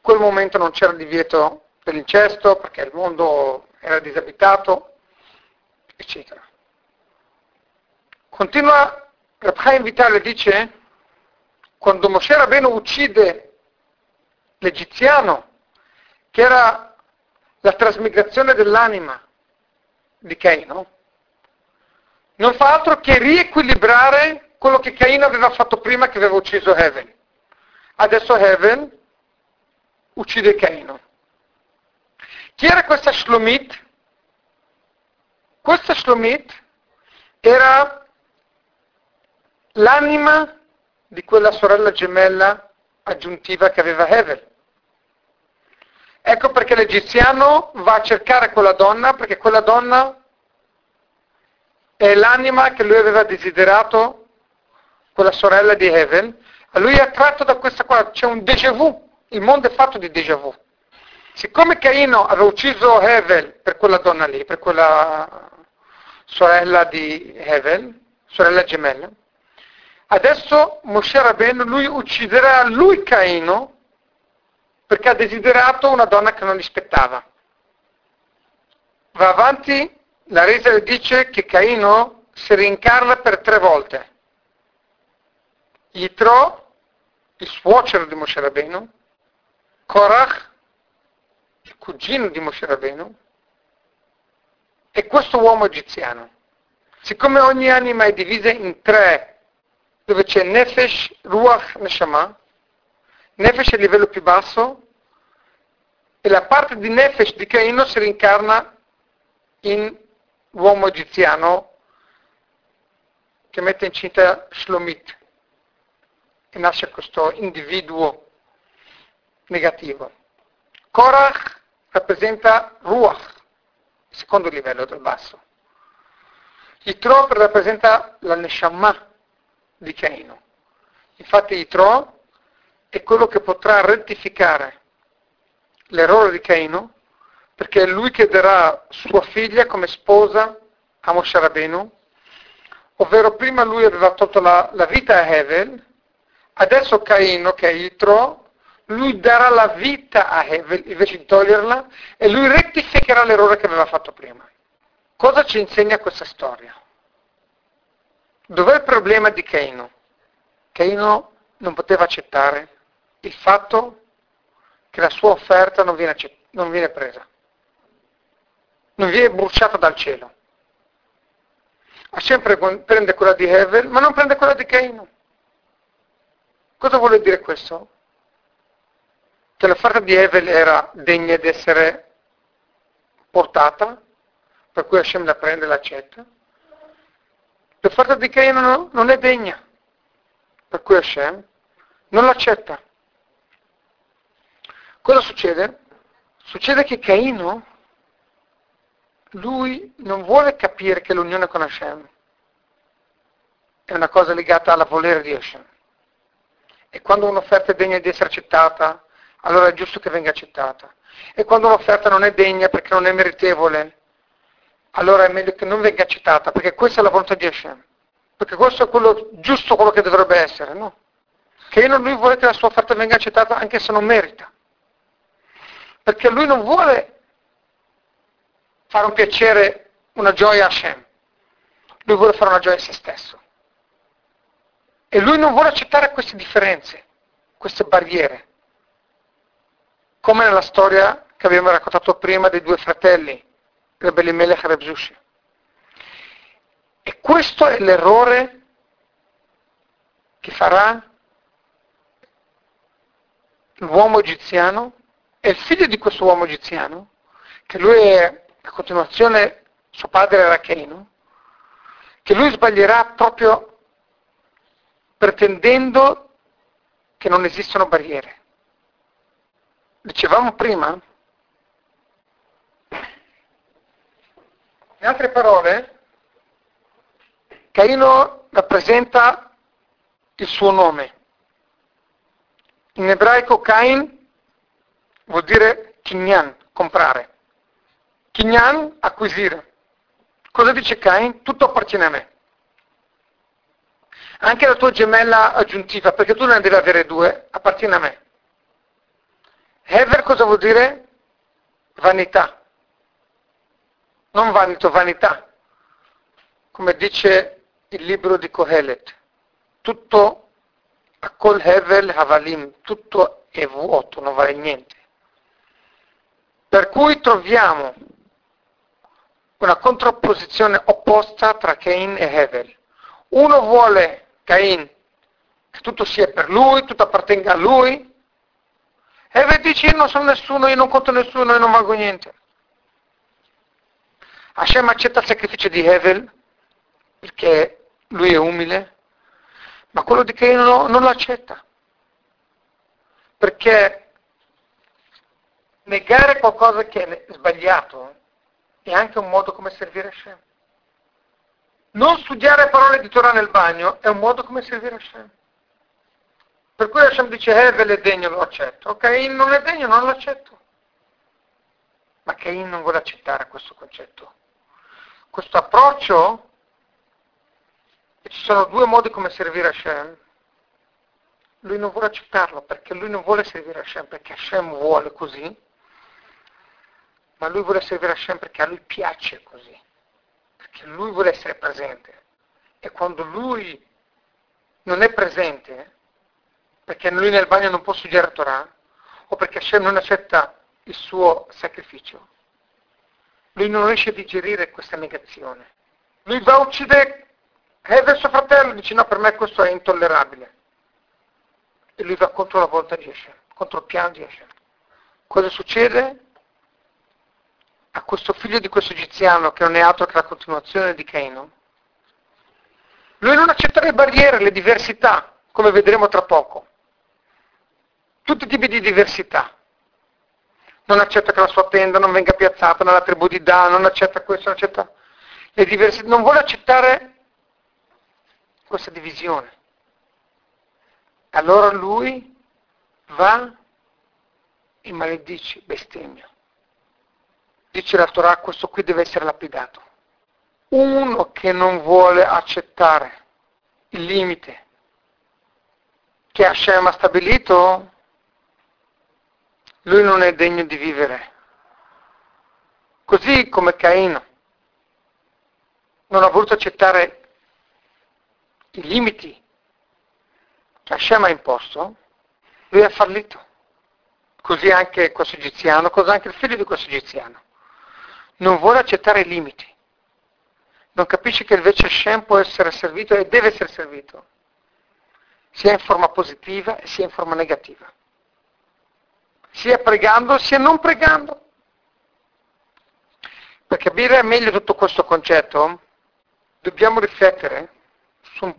quel momento non c'era divieto dell'incesto perché il mondo era disabitato, eccetera. Continua Rabhaim Vitale dice, quando Moshe Rabbeinu uccide l'egiziano, che era la trasmigrazione dell'anima di Caino, non fa altro che riequilibrare quello che Caino aveva fatto prima che aveva ucciso Heaven. Adesso Heaven uccide Caino. Chi era questa Shlomit? Questa Shlomit era l'anima di quella sorella gemella aggiuntiva che aveva Hevel. Ecco perché l'egiziano va a cercare quella donna, perché quella donna è l'anima che lui aveva desiderato, quella sorella di Heaven, e lui è attratto da questa qua, c'è un déjà vu, il mondo è fatto di déjà vu. Siccome Caino aveva ucciso Hevel per quella donna lì, per quella sorella di Hevel, sorella gemella, adesso Moshe Rabbeinu lui ucciderà lui Caino perché ha desiderato una donna che non gli spettava. Va avanti, la resa dice che Caino si rincarna per tre volte. Yitro, il suocero di Moshe Rabbeinu, Korach, il cugino di Moshe Rabbeinu, e questo uomo egiziano. Siccome ogni anima è divisa in tre, dove c'è Nefesh, Ruach, Neshama, Nefesh è il livello più basso, e la parte di Nefesh di Caino si rincarna in uomo egiziano che mette incinta Shlomit e nasce questo individuo negativo. Korach rappresenta Ruach, secondo livello del basso. Yitro rappresenta la Neshama di Caino. Infatti Yitro è quello che potrà rettificare l'errore di Caino perché è lui che darà sua figlia come sposa a Moshe Rabbeinu, ovvero prima lui aveva tolto la, la vita a Hevel, adesso Caino, che è Yitro, lui darà la vita a Hevel invece di toglierla e lui rettificherà l'errore che aveva fatto prima. Cosa ci insegna questa storia? Dov'è il problema di Caino? Caino non poteva accettare il fatto che la sua offerta non viene, non viene presa, non viene bruciata dal cielo. Hashem prende quella di Hevel, ma non prende quella di Caino. Cosa vuole dire questo? Che l'offerta di Evel era degna di essere portata, per cui Hashem la prende e l'accetta. L'offerta di Caino non è degna, per cui Hashem non l'accetta. Cosa succede? Succede che Caino, lui non vuole capire che l'unione con Hashem è una cosa legata alla volere di Hashem. E quando un'offerta è degna di essere accettata, allora è giusto che venga accettata. E quando l'offerta non è degna perché non è meritevole, allora è meglio che non venga accettata, perché questa è la volontà di Hashem. Perché questo è quello giusto quello che dovrebbe essere, no? Che lui vuole che la sua offerta venga accettata anche se non merita. Perché lui non vuole fare un piacere, una gioia a Hashem. Lui vuole fare una gioia a se stesso. E lui non vuole accettare queste differenze, queste barriere come nella storia che abbiamo raccontato prima dei due fratelli, Melech e Rebzushi. E questo è l'errore che farà l'uomo egiziano e il figlio di questo uomo egiziano, che lui è a continuazione, suo padre era Caino, che lui sbaglierà proprio pretendendo che non esistono barriere. Dicevamo prima, in altre parole, Caino rappresenta il suo nome. In ebraico Cain vuol dire kinyan, comprare. Kinyan, acquisire. Cosa dice Cain? Tutto appartiene a me. Anche la tua gemella aggiuntiva, perché tu ne devi avere due, appartiene a me. Hever cosa vuol dire? Vanità. Non vanito, vanità. Come dice il libro di Kohelet. Tutto a kol hevel havalim, tutto è vuoto, non vale niente. Per cui troviamo una contrapposizione opposta tra Cain e Hevel. Uno vuole Cain che tutto sia per lui, tutto appartenga a lui. Hevel dice io non sono nessuno, io non conto nessuno, io non valgo niente. Hashem accetta il sacrificio di Hevel perché lui è umile, ma quello di Cain non, non lo accetta. Perché negare qualcosa che è sbagliato è anche un modo come servire Hashem. Non studiare parole di Torah nel bagno è un modo come servire Hashem. Per cui Hashem dice Hevel è degno, lo accetto. Cain non è degno, non lo accetto. Ma Cain non vuole accettare questo concetto. Questo approccio, e ci sono due modi come servire Hashem, lui non vuole accettarlo perché lui non vuole servire Hashem perché Hashem vuole così ma lui vuole servire Hashem perché a lui piace così, perché lui vuole essere presente. E quando lui non è presente, perché lui nel bagno non può studiare Torah, o perché Hashem non accetta il suo sacrificio, lui non riesce a digerire questa negazione. Lui va a uccidere Hever suo fratello, dice no, per me questo è intollerabile. E lui va contro la volontà di Hashem, contro il piano di Hashem. Cosa succede? a questo figlio di questo egiziano, che non è altro che la continuazione di Caino, lui non accetta le barriere, le diversità, come vedremo tra poco. Tutti i tipi di diversità. Non accetta che la sua tenda non venga piazzata nella tribù di Dan, non accetta questo, non accetta le diversità, non vuole accettare questa divisione. Allora lui va e maledice, bestemmia dice la Torah, questo qui deve essere lapidato. Uno che non vuole accettare il limite che Hashem ha stabilito, lui non è degno di vivere. Così come Caino. Non ha voluto accettare i limiti che Hashem ha imposto, lui ha fallito. Così anche questo egiziano, così anche il figlio di questo egiziano. Non vuole accettare i limiti, non capisce che invece Hashem può essere servito e deve essere servito, sia in forma positiva sia in forma negativa, sia pregando sia non pregando. Per capire meglio tutto questo concetto dobbiamo riflettere sul,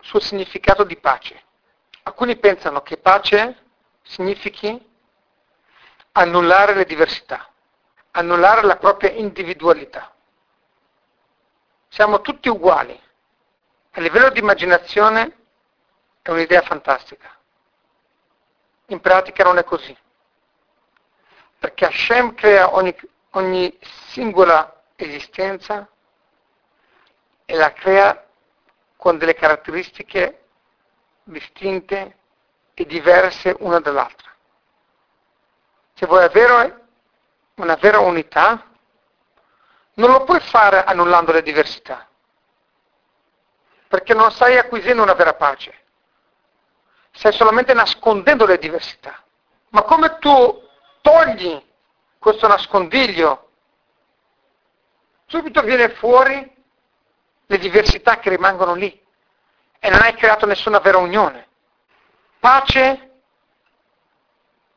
sul significato di pace. Alcuni pensano che pace significhi annullare le diversità annullare la propria individualità. Siamo tutti uguali. A livello di immaginazione è un'idea fantastica. In pratica non è così. Perché Hashem crea ogni, ogni singola esistenza e la crea con delle caratteristiche distinte e diverse una dall'altra. Se vuoi avere una vera unità, non lo puoi fare annullando le diversità, perché non stai acquisendo una vera pace, stai solamente nascondendo le diversità. Ma come tu togli questo nascondiglio, subito viene fuori le diversità che rimangono lì e non hai creato nessuna vera unione. Pace,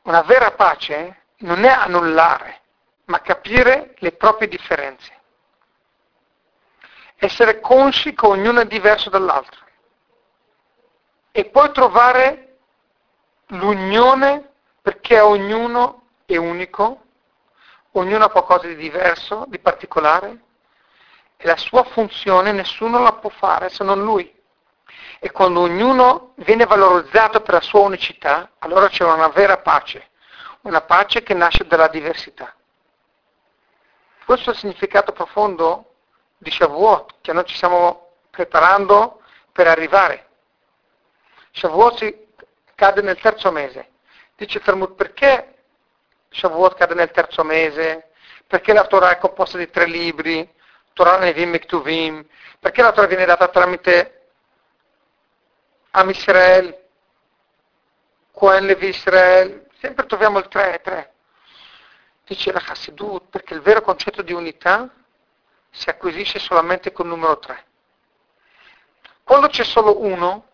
una vera pace, non è annullare, ma capire le proprie differenze. Essere consci che ognuno è diverso dall'altro. E poi trovare l'unione perché ognuno è unico, ognuno ha qualcosa di diverso, di particolare, e la sua funzione nessuno la può fare se non lui. E quando ognuno viene valorizzato per la sua unicità, allora c'è una vera pace, una pace che nasce dalla diversità. Questo è il significato profondo di Shavuot, che noi ci stiamo preparando per arrivare. Shavuot si cade nel terzo mese. Dice Talmud, perché Shavuot cade nel terzo mese? Perché la Torah è composta di tre libri? Torah Nevim e Ktuvim? Perché la Torah viene data tramite Am Israel, Cohen Levi Israel? Sempre troviamo il 3 3. Dice la Chassidut, perché il vero concetto di unità si acquisisce solamente col numero 3. Quando c'è solo uno,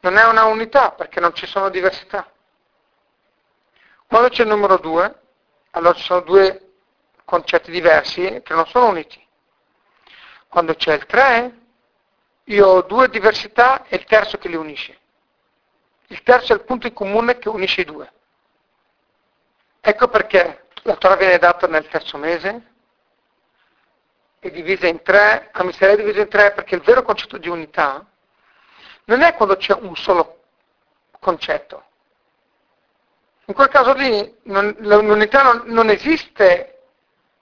non è una unità perché non ci sono diversità. Quando c'è il numero 2, allora ci sono due concetti diversi che non sono uniti. Quando c'è il 3, io ho due diversità e il terzo che li unisce. Il terzo è il punto in comune che unisce i due. Ecco perché la Torah viene data nel terzo mese, è divisa in tre, a Miseria è divisa in tre perché il vero concetto di unità non è quando c'è un solo concetto, in quel caso lì non, l'unità non, non esiste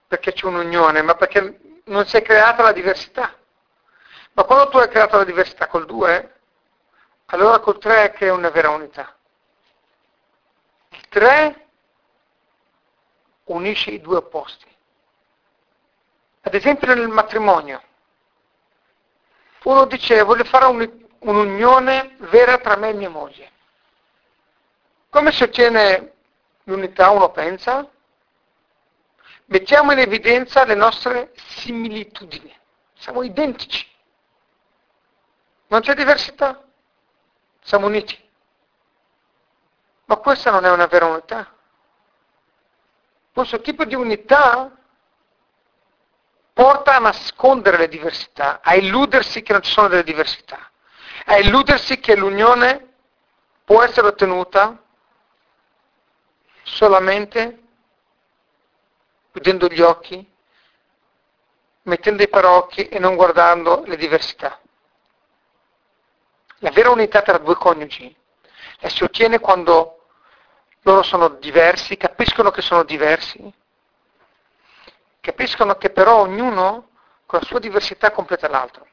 perché c'è un'unione, ma perché non si è creata la diversità. Ma quando tu hai creato la diversità col 2, allora col 3 crei una vera unità. Il 3 unisce i due opposti. Ad esempio nel matrimonio. Uno dice voglio fare un'unione vera tra me e mia moglie. Come si ottiene l'unità, uno pensa? Mettiamo in evidenza le nostre similitudini. Siamo identici. Non c'è diversità. Siamo uniti. Ma questa non è una vera unità. Questo tipo di unità porta a nascondere le diversità, a illudersi che non ci sono delle diversità, a illudersi che l'unione può essere ottenuta solamente chiudendo gli occhi, mettendo i parocchi e non guardando le diversità. La vera unità tra due coniugi la si ottiene quando loro sono diversi, capiscono che sono diversi, capiscono che però ognuno con la sua diversità completa l'altro.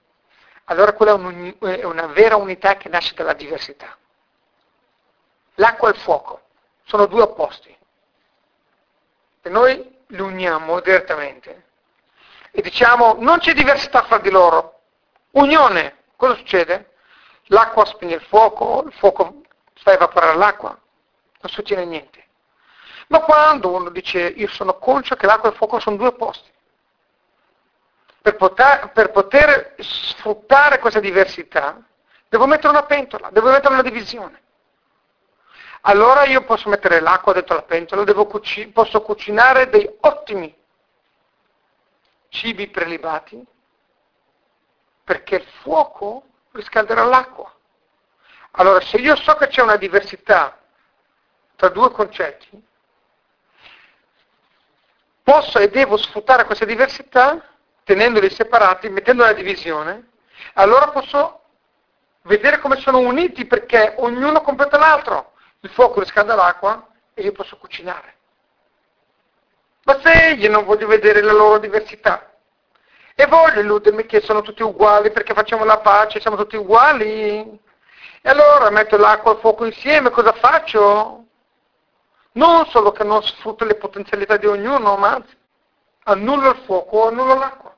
Allora quella è una vera unità che nasce dalla diversità. L'acqua e il fuoco sono due opposti. E noi li uniamo direttamente e diciamo non c'è diversità fra di loro, unione, cosa succede? L'acqua spegne il fuoco, il fuoco fa evaporare l'acqua, non succede niente. Ma quando uno dice io sono conscio che l'acqua e il fuoco sono due opposti, per poter, per poter sfruttare questa diversità, devo mettere una pentola, devo mettere una divisione allora io posso mettere l'acqua dentro la pentola, cuci- posso cucinare dei ottimi cibi prelibati, perché il fuoco riscalderà l'acqua. Allora, se io so che c'è una diversità tra due concetti, posso e devo sfruttare questa diversità tenendoli separati, mettendo la divisione, allora posso vedere come sono uniti perché ognuno completa l'altro il fuoco riscalda l'acqua e io posso cucinare. Ma se io non voglio vedere la loro diversità e voglio illudermi che sono tutti uguali perché facciamo la pace, siamo tutti uguali, e allora metto l'acqua e il fuoco insieme, cosa faccio? Non solo che non sfrutto le potenzialità di ognuno, ma anzi, annullo il fuoco o annullo l'acqua.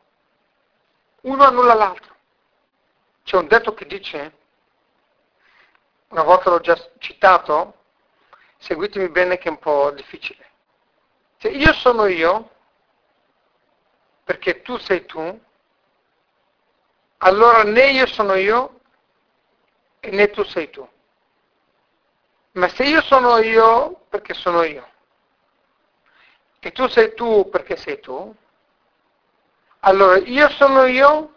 Uno annulla l'altro. C'è un detto che dice una volta l'ho già citato, seguitemi bene che è un po' difficile. Se io sono io, perché tu sei tu, allora né io sono io e né tu sei tu. Ma se io sono io perché sono io e tu sei tu perché sei tu, allora io sono io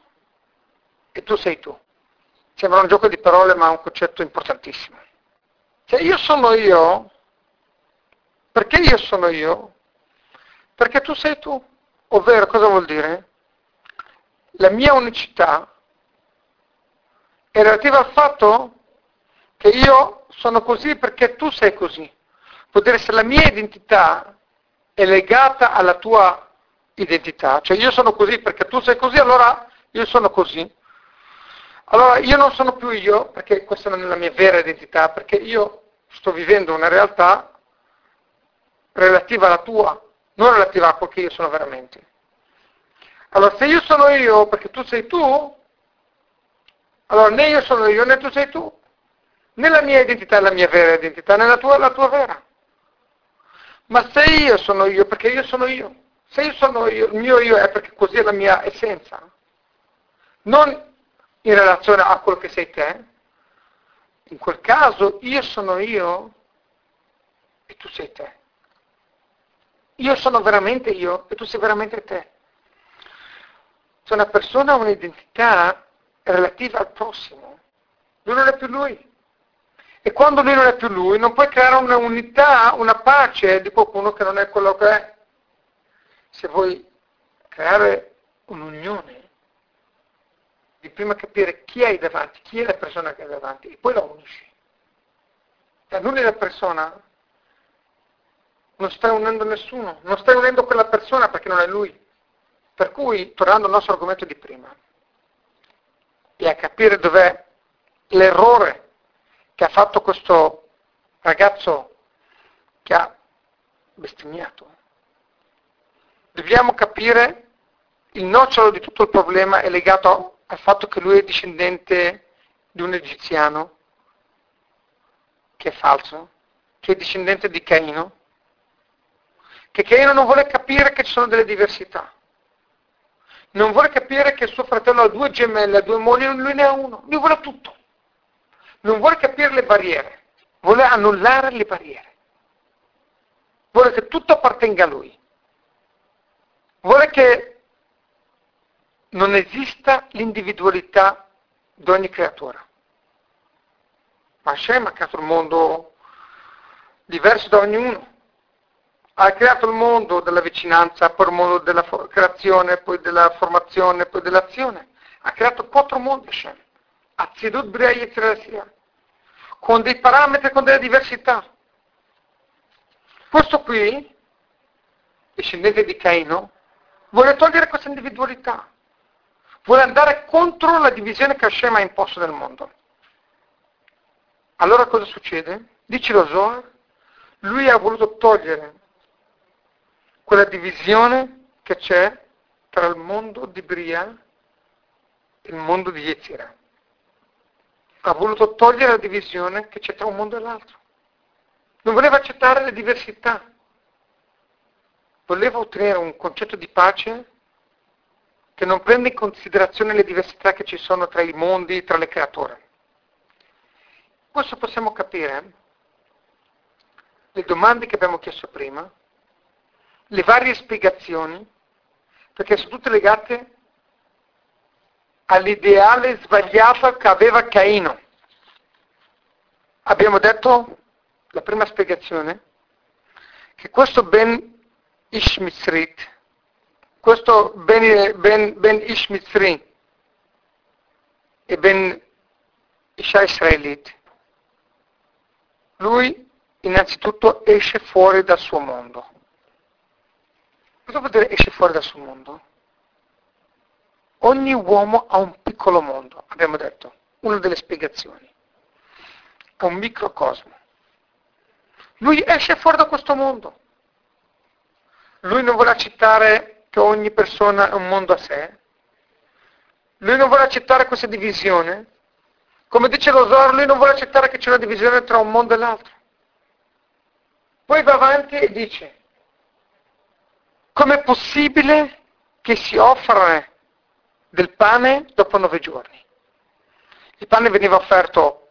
e tu sei tu. Sembra un gioco di parole ma è un concetto importantissimo. Cioè io sono io, perché io sono io? Perché tu sei tu. Ovvero cosa vuol dire? La mia unicità è relativa al fatto che io sono così perché tu sei così. Può dire se la mia identità è legata alla tua identità, cioè io sono così perché tu sei così, allora io sono così. Allora io non sono più io, perché questa non è la mia vera identità, perché io sto vivendo una realtà relativa alla tua, non relativa a quel che io sono veramente. Allora, se io sono io perché tu sei tu, allora né io sono io né tu sei tu. Né la mia identità è la mia vera identità, né la tua è la tua vera. Ma se io sono io perché io sono io, se io sono il mio io è perché così è la mia essenza, non in relazione a quello che sei te, in quel caso io sono io e tu sei te. Io sono veramente io e tu sei veramente te. Se una persona ha un'identità relativa al prossimo, lui non è più lui. E quando lui non è più lui, non puoi creare una unità, una pace di qualcuno che non è quello che è. Se vuoi creare un'unione, di prima capire chi hai davanti, chi è la persona che hai davanti, e poi la unisci. E annulli la persona, non stai unendo nessuno, non stai unendo quella persona perché non è lui. Per cui, tornando al nostro argomento di prima, e a capire dov'è l'errore che ha fatto questo ragazzo che ha bestemmiato, dobbiamo capire il nocciolo di tutto il problema è legato al fatto che lui è discendente di un egiziano, che è falso, che è discendente di Caino, che Caino non vuole capire che ci sono delle diversità non vuole capire che suo fratello ha due gemelle, due mogli, lui ne ha uno, lui vuole tutto. Non vuole capire le barriere, vuole annullare le barriere. Vuole che tutto appartenga a lui. Vuole che non esista l'individualità di ogni creatura. Ma Hashem ha creato un mondo diverso da ognuno ha creato il mondo della vicinanza, poi il mondo della creazione, poi della formazione, poi dell'azione. Ha creato quattro mondi Hashem. Azzidut Bria Yetzirah con dei parametri, con delle diversità. Questo qui, discendente di Caino, vuole togliere questa individualità, vuole andare contro la divisione che Hashem ha imposto nel mondo. Allora cosa succede? Dice lo Zohar, lui ha voluto togliere quella divisione che c'è tra il mondo di Bria e il mondo di Yetzirah. Ha voluto togliere la divisione che c'è tra un mondo e l'altro. Non voleva accettare le diversità. Voleva ottenere un concetto di pace che non prende in considerazione le diversità che ci sono tra i mondi, tra le creature. Questo possiamo capire le domande che abbiamo chiesto prima, le varie spiegazioni, perché sono tutte legate all'ideale sbagliato che aveva Caino. Abbiamo detto, la prima spiegazione, che questo Ben Ishmitsrit, questo Ben, ben, ben Ishmitsri e Ben Isha Israelit, lui innanzitutto esce fuori dal suo mondo. Cosa vuol dire esce fuori dal suo mondo? Ogni uomo ha un piccolo mondo, abbiamo detto, una delle spiegazioni. È un microcosmo. Lui esce fuori da questo mondo. Lui non vuole accettare che ogni persona è un mondo a sé. Lui non vuole accettare questa divisione. Come dice lo Zor, lui non vuole accettare che c'è una divisione tra un mondo e l'altro. Poi va avanti e dice, Com'è possibile che si offra del pane dopo nove giorni? Il pane veniva offerto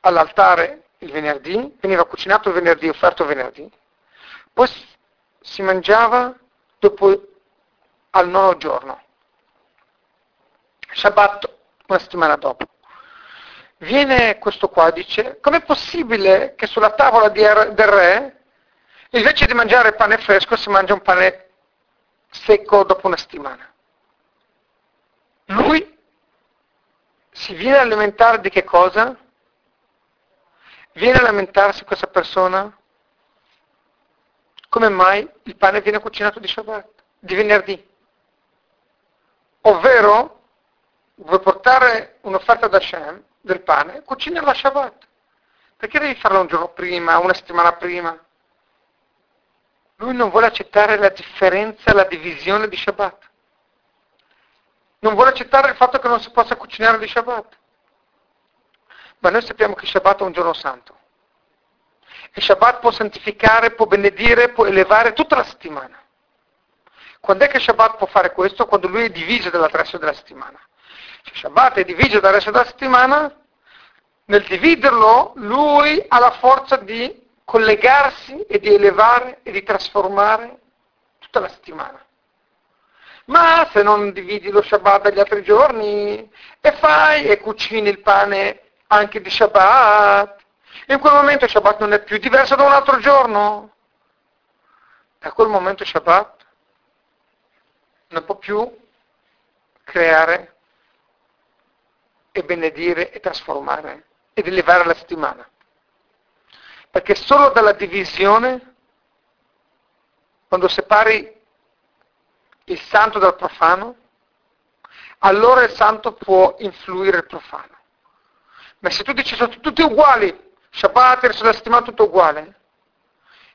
all'altare il venerdì, veniva cucinato il venerdì, offerto il venerdì, poi si mangiava dopo al nono giorno, Shabbat una settimana dopo. Viene questo qua dice, com'è possibile che sulla tavola del re, invece di mangiare pane fresco, si mangia un pane secco dopo una settimana. Lui si viene a lamentare di che cosa? Viene a lamentarsi questa persona? Come mai il pane viene cucinato di Shabbat, di venerdì? Ovvero, vuoi portare un'offerta da Shem del pane, cucina la Shabbat. Perché devi farlo un giorno prima, una settimana prima? Lui non vuole accettare la differenza, la divisione di Shabbat. Non vuole accettare il fatto che non si possa cucinare di Shabbat. Ma noi sappiamo che Shabbat è un giorno santo. E Shabbat può santificare, può benedire, può elevare tutta la settimana. Quando è che Shabbat può fare questo? Quando lui è diviso dal resto della settimana. Se Shabbat è diviso dal resto della settimana, nel dividerlo lui ha la forza di collegarsi e di elevare e di trasformare tutta la settimana. Ma se non dividi lo Shabbat dagli altri giorni e fai e cucini il pane anche di Shabbat, in quel momento Shabbat non è più diverso da un altro giorno. Da quel momento Shabbat non può più creare e benedire e trasformare ed elevare la settimana. Perché solo dalla divisione, quando separi il santo dal profano, allora il santo può influire il profano. Ma se tu dici sono tutti uguali, Shabbat, il resto settimana tutto uguale,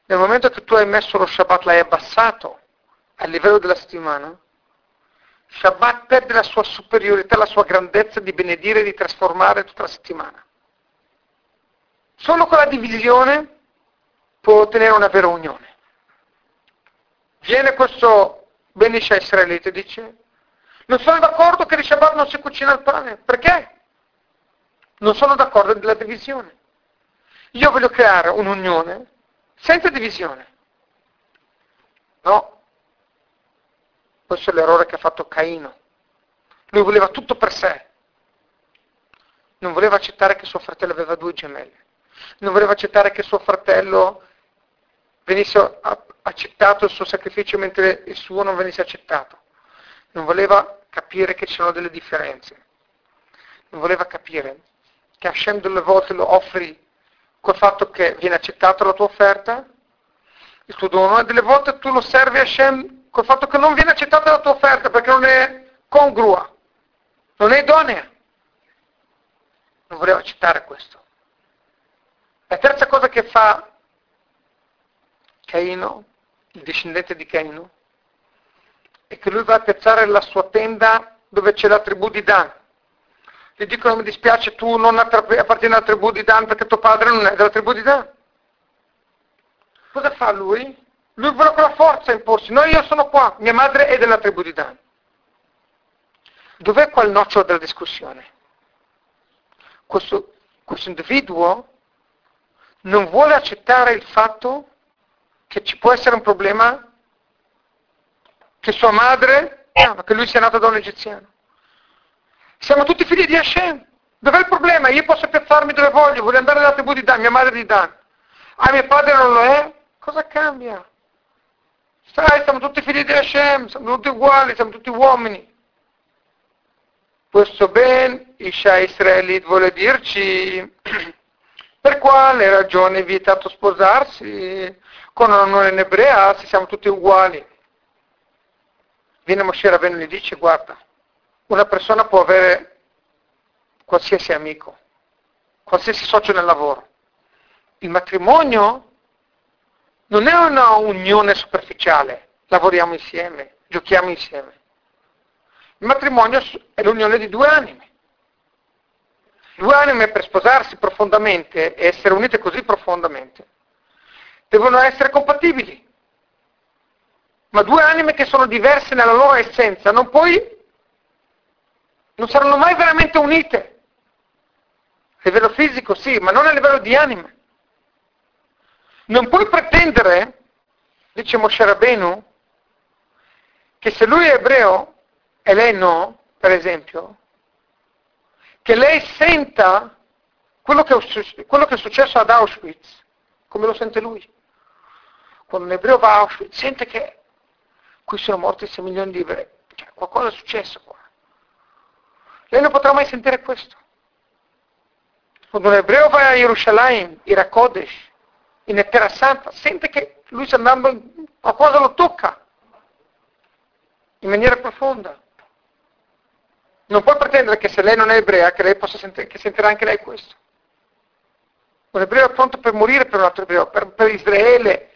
nel momento che tu hai messo lo Shabbat, l'hai abbassato a livello della settimana, Shabbat perde la sua superiorità, la sua grandezza di benedire e di trasformare tutta la settimana. Solo con la divisione può ottenere una vera unione. Viene questo Benisha israelite e dice, non sono d'accordo che di Shabbat non si cucina il pane. Perché? Non sono d'accordo della divisione. Io voglio creare un'unione senza divisione. No, questo è l'errore che ha fatto Caino. Lui voleva tutto per sé. Non voleva accettare che suo fratello aveva due gemelle. Non voleva accettare che suo fratello venisse accettato il suo sacrificio mentre il suo non venisse accettato. Non voleva capire che ci sono delle differenze. Non voleva capire che Hashem delle volte lo offri col fatto che viene accettata la tua offerta, il tuo dono, e delle volte tu lo servi a Hashem col fatto che non viene accettata la tua offerta perché non è congrua, non è idonea. Non voleva accettare questo. La terza cosa che fa Caino, il discendente di Caino, è che lui va a piazzare la sua tenda dove c'è la tribù di Dan. Gli dicono mi dispiace tu non appartieni alla tribù di Dan perché tuo padre non è della tribù di Dan. Cosa fa lui? Lui vuole con la forza imporsi. No, io sono qua, mia madre è della tribù di Dan. Dov'è qua il nocciolo della discussione? Questo, questo individuo non vuole accettare il fatto che ci può essere un problema che sua madre, che lui sia nato da un egiziano. Siamo tutti figli di Hashem. Dov'è il problema? Io posso piazzarmi dove voglio, voglio andare nella tribù di Dan, mia madre di Dan. Ah, mio padre non lo è? Cosa cambia? Sai, siamo tutti figli di Hashem, siamo tutti uguali, siamo tutti uomini. Questo ben Isha Israelit vuole dirci per quale ragione è vietato sposarsi con una non ebrea se siamo tutti uguali. Viene Moshe Rabbeinu e gli dice, guarda, una persona può avere qualsiasi amico, qualsiasi socio nel lavoro. Il matrimonio non è una unione superficiale, lavoriamo insieme, giochiamo insieme. Il matrimonio è l'unione di due anime. Due anime per sposarsi profondamente e essere unite così profondamente devono essere compatibili. Ma due anime che sono diverse nella loro essenza non puoi, non saranno mai veramente unite. A livello fisico sì, ma non a livello di anime. Non puoi pretendere, dice Moshe Rabbeinu, che se lui è ebreo e lei no, per esempio, che lei senta quello che, quello che è successo ad Auschwitz, come lo sente lui. Quando un ebreo va a Auschwitz, sente che qui sono morti 6 milioni di ebrei. Cioè, qualcosa è successo qua. Lei non potrà mai sentire questo. Quando un ebreo va a Gerusalemme, Ira Kodesh, in Terra Santa, sente che lui sta andando, qualcosa lo tocca in maniera profonda. Non puoi pretendere che se lei non è ebrea, che lei possa sentire, che sentirà anche lei questo. Un ebreo è pronto per morire per un altro ebreo, per, per Israele.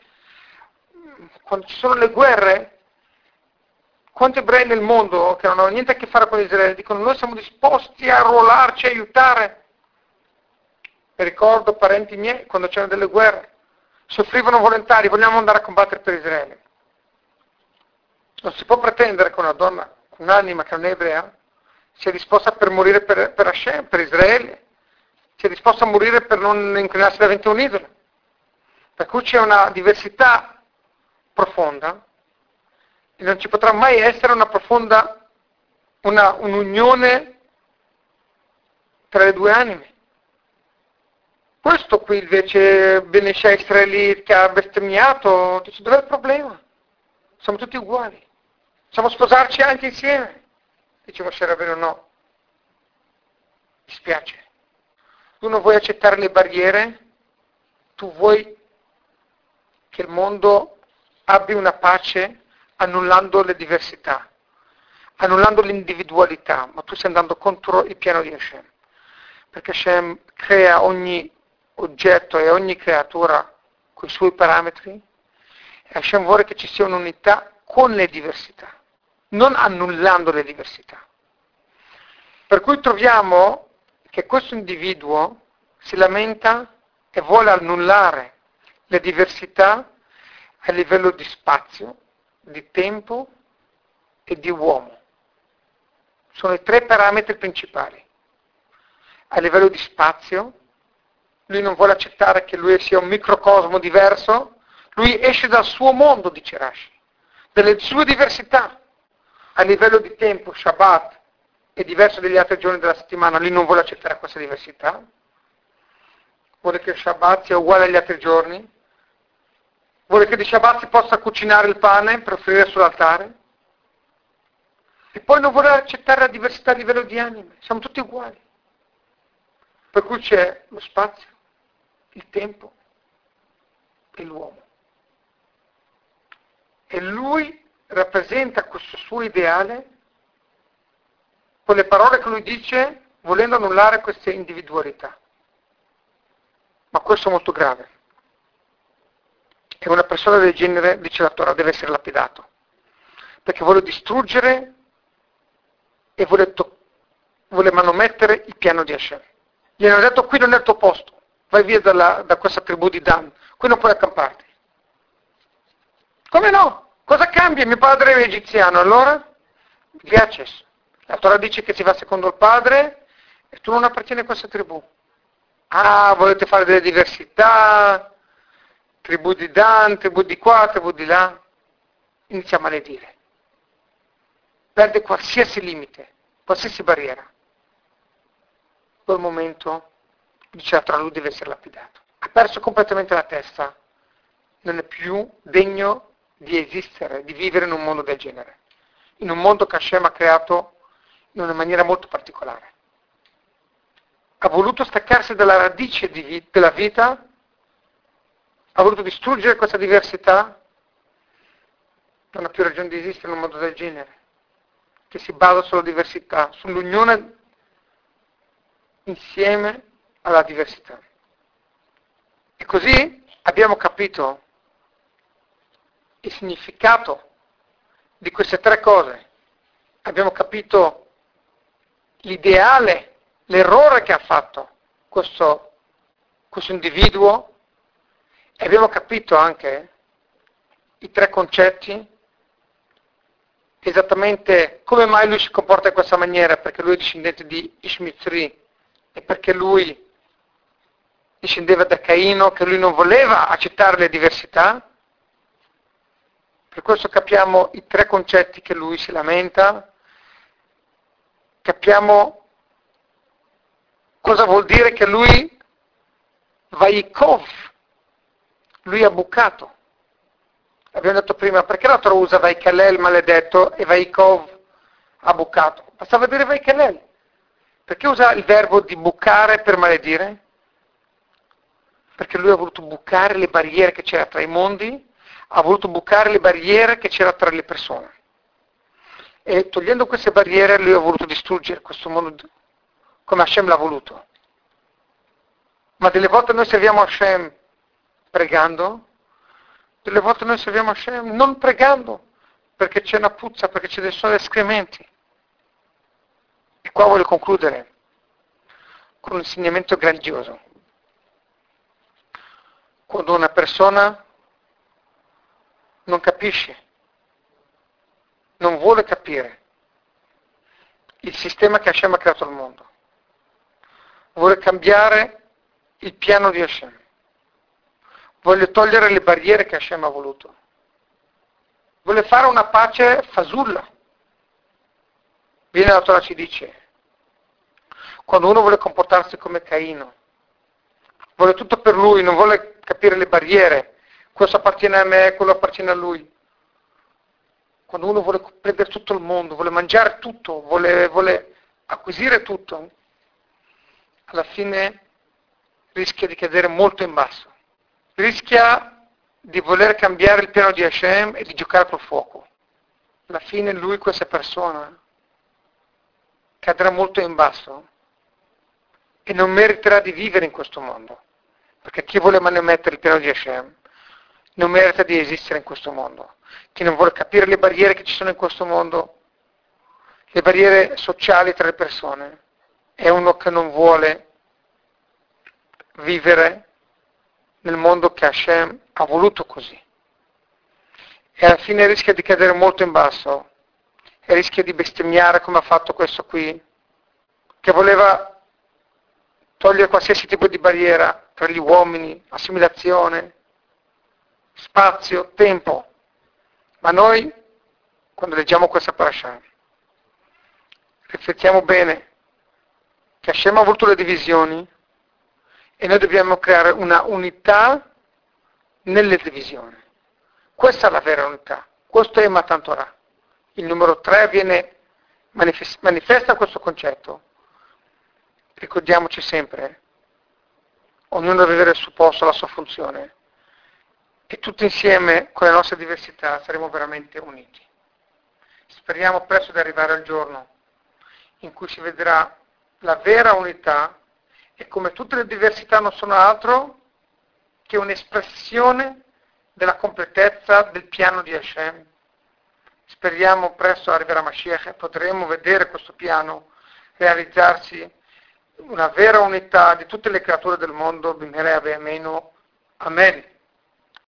Quando ci sono le guerre, quanti ebrei nel mondo che non hanno niente a che fare con Israele dicono noi siamo disposti a arruolarci, a aiutare. E ricordo parenti miei quando c'erano delle guerre, soffrivano volontari, vogliamo andare a combattere per Israele. Non si può pretendere che una donna, un'anima che non è ebrea, sia disposta per morire per, per Hashem, per Israele, sia disposta a morire per non inclinarsi davanti a un idolo. Per cui c'è una diversità profonda e non ci potrà mai essere una profonda, una, un'unione tra le due anime. Questo qui invece Benesha Israelit che ha bestemmiato, dice dov'è il problema? Siamo tutti uguali. Possiamo sposarci anche insieme. Dice Moshe Rabbeinu no. Mi spiace. Tu non vuoi accettare le barriere, tu vuoi che il mondo abbia una pace annullando le diversità, annullando l'individualità, ma tu stai andando contro il piano di Hashem. Perché Hashem crea ogni oggetto e ogni creatura con i suoi parametri e Hashem vuole che ci sia un'unità con le diversità, non annullando le diversità. Per cui troviamo che questo individuo si lamenta e vuole annullare le diversità a livello di spazio, di tempo e di uomo. Sono i tre parametri principali. A livello di spazio, lui non vuole accettare che lui sia un microcosmo diverso, lui esce dal suo mondo, dice Rashi, delle sue diversità. A livello di tempo, Shabbat è diverso dagli altri giorni della settimana, lui non vuole accettare questa diversità, vuole che Shabbat sia uguale agli altri giorni, vuole che di Shabbat si possa cucinare il pane per offrire sull'altare, e poi non vuole accettare la diversità a livello di anime, siamo tutti uguali. Per cui c'è lo spazio, il tempo e l'uomo. E lui rappresenta questo suo ideale con le parole che lui dice volendo annullare queste individualità. Ma questo è molto grave. E una persona del genere, dice la Torah, deve essere lapidato. Perché vuole distruggere e vuole, to- vuole manomettere il piano di Hashem. Gli hanno detto qui non è il tuo posto, vai via dalla, da questa tribù di Dan, qui non puoi accamparti. Come no? Cosa cambia? Mio padre è egiziano, allora? Piace. La Torah dice che si va secondo il padre e tu non appartieni a questa tribù. Ah, volete fare delle diversità, tribù di Dan, tribù di qua, tribù di là. Inizia a maledire. Perde qualsiasi limite, qualsiasi barriera. In quel momento dice Torah, lui deve essere lapidato. Ha perso completamente la testa. Non è più degno di esistere, di vivere in un mondo del genere. In un mondo che Hashem ha creato in una maniera molto particolare. Ha voluto staccarsi dalla radice vita, della vita, ha voluto distruggere questa diversità, non ha più ragione di esistere in un mondo del genere, che si basa sulla diversità, sull'unione insieme alla diversità. E così abbiamo capito il significato di queste tre cose. Abbiamo capito l'ideale, l'errore che ha fatto questo, questo individuo e abbiamo capito anche i tre concetti, esattamente come mai lui si comporta in questa maniera, perché lui è discendente di Ishmizri e perché lui discendeva da Caino, che lui non voleva accettare le diversità. Per questo capiamo i tre concetti che lui si lamenta, capiamo cosa vuol dire che lui Vaikov, lui ha bucato. Abbiamo detto prima, perché la Torah usa Vaikalel maledetto e Vaikov ha bucato? Bastava dire Vaikalel. Perché usa il verbo di bucare per maledire? Perché lui ha voluto bucare le barriere che c'era tra i mondi, ha voluto bucare le barriere che c'era tra le persone e togliendo queste barriere lui ha voluto distruggere questo mondo come Hashem l'ha voluto. Ma delle volte noi serviamo Hashem pregando, delle volte noi serviamo Hashem non pregando, perché c'è una puzza, perché ci sono escrementi. E qua voglio concludere con un insegnamento grandioso. Quando una persona non capisce, non vuole capire il sistema che Hashem ha creato al mondo, vuole cambiare il piano di Hashem, vuole togliere le barriere che Hashem ha voluto, vuole fare una pace fasulla. Viene la Torah ci dice, quando uno vuole comportarsi come Caino, vuole tutto per lui, non vuole capire le barriere, questo appartiene a me, quello appartiene a lui. Quando uno vuole prendere tutto il mondo, vuole mangiare tutto, vuole, vuole acquisire tutto, alla fine rischia di cadere molto in basso. Rischia di voler cambiare il piano di Hashem e di giocare col fuoco. Alla fine lui, questa persona, cadrà molto in basso e non meriterà di vivere in questo mondo. Perché chi vuole manomettere il piano di Hashem non merita di esistere in questo mondo. Chi non vuole capire le barriere che ci sono in questo mondo, le barriere sociali tra le persone, è uno che non vuole vivere nel mondo che Hashem ha voluto così. E alla fine rischia di cadere molto in basso e rischia di bestemmiare come ha fatto questo qui, che voleva togliere qualsiasi tipo di barriera tra gli uomini, assimilazione, spazio, tempo. Ma noi, quando leggiamo questa parasha, riflettiamo bene che Hashem ha voluto le divisioni e noi dobbiamo creare una unità nelle divisioni. Questa è la vera unità. Questo è Matan Torah. Il numero 3 viene, manifesta questo concetto. Ricordiamoci sempre, ognuno deve avere il suo posto, la sua funzione e tutti insieme con le nostre diversità saremo veramente uniti. Speriamo presto di arrivare al giorno in cui si vedrà la vera unità e come tutte le diversità non sono altro che un'espressione della completezza del piano di Hashem. Speriamo presto arriverà Mashiach e potremo vedere questo piano realizzarsi una vera unità di tutte le creature del mondo, Bimere Amen.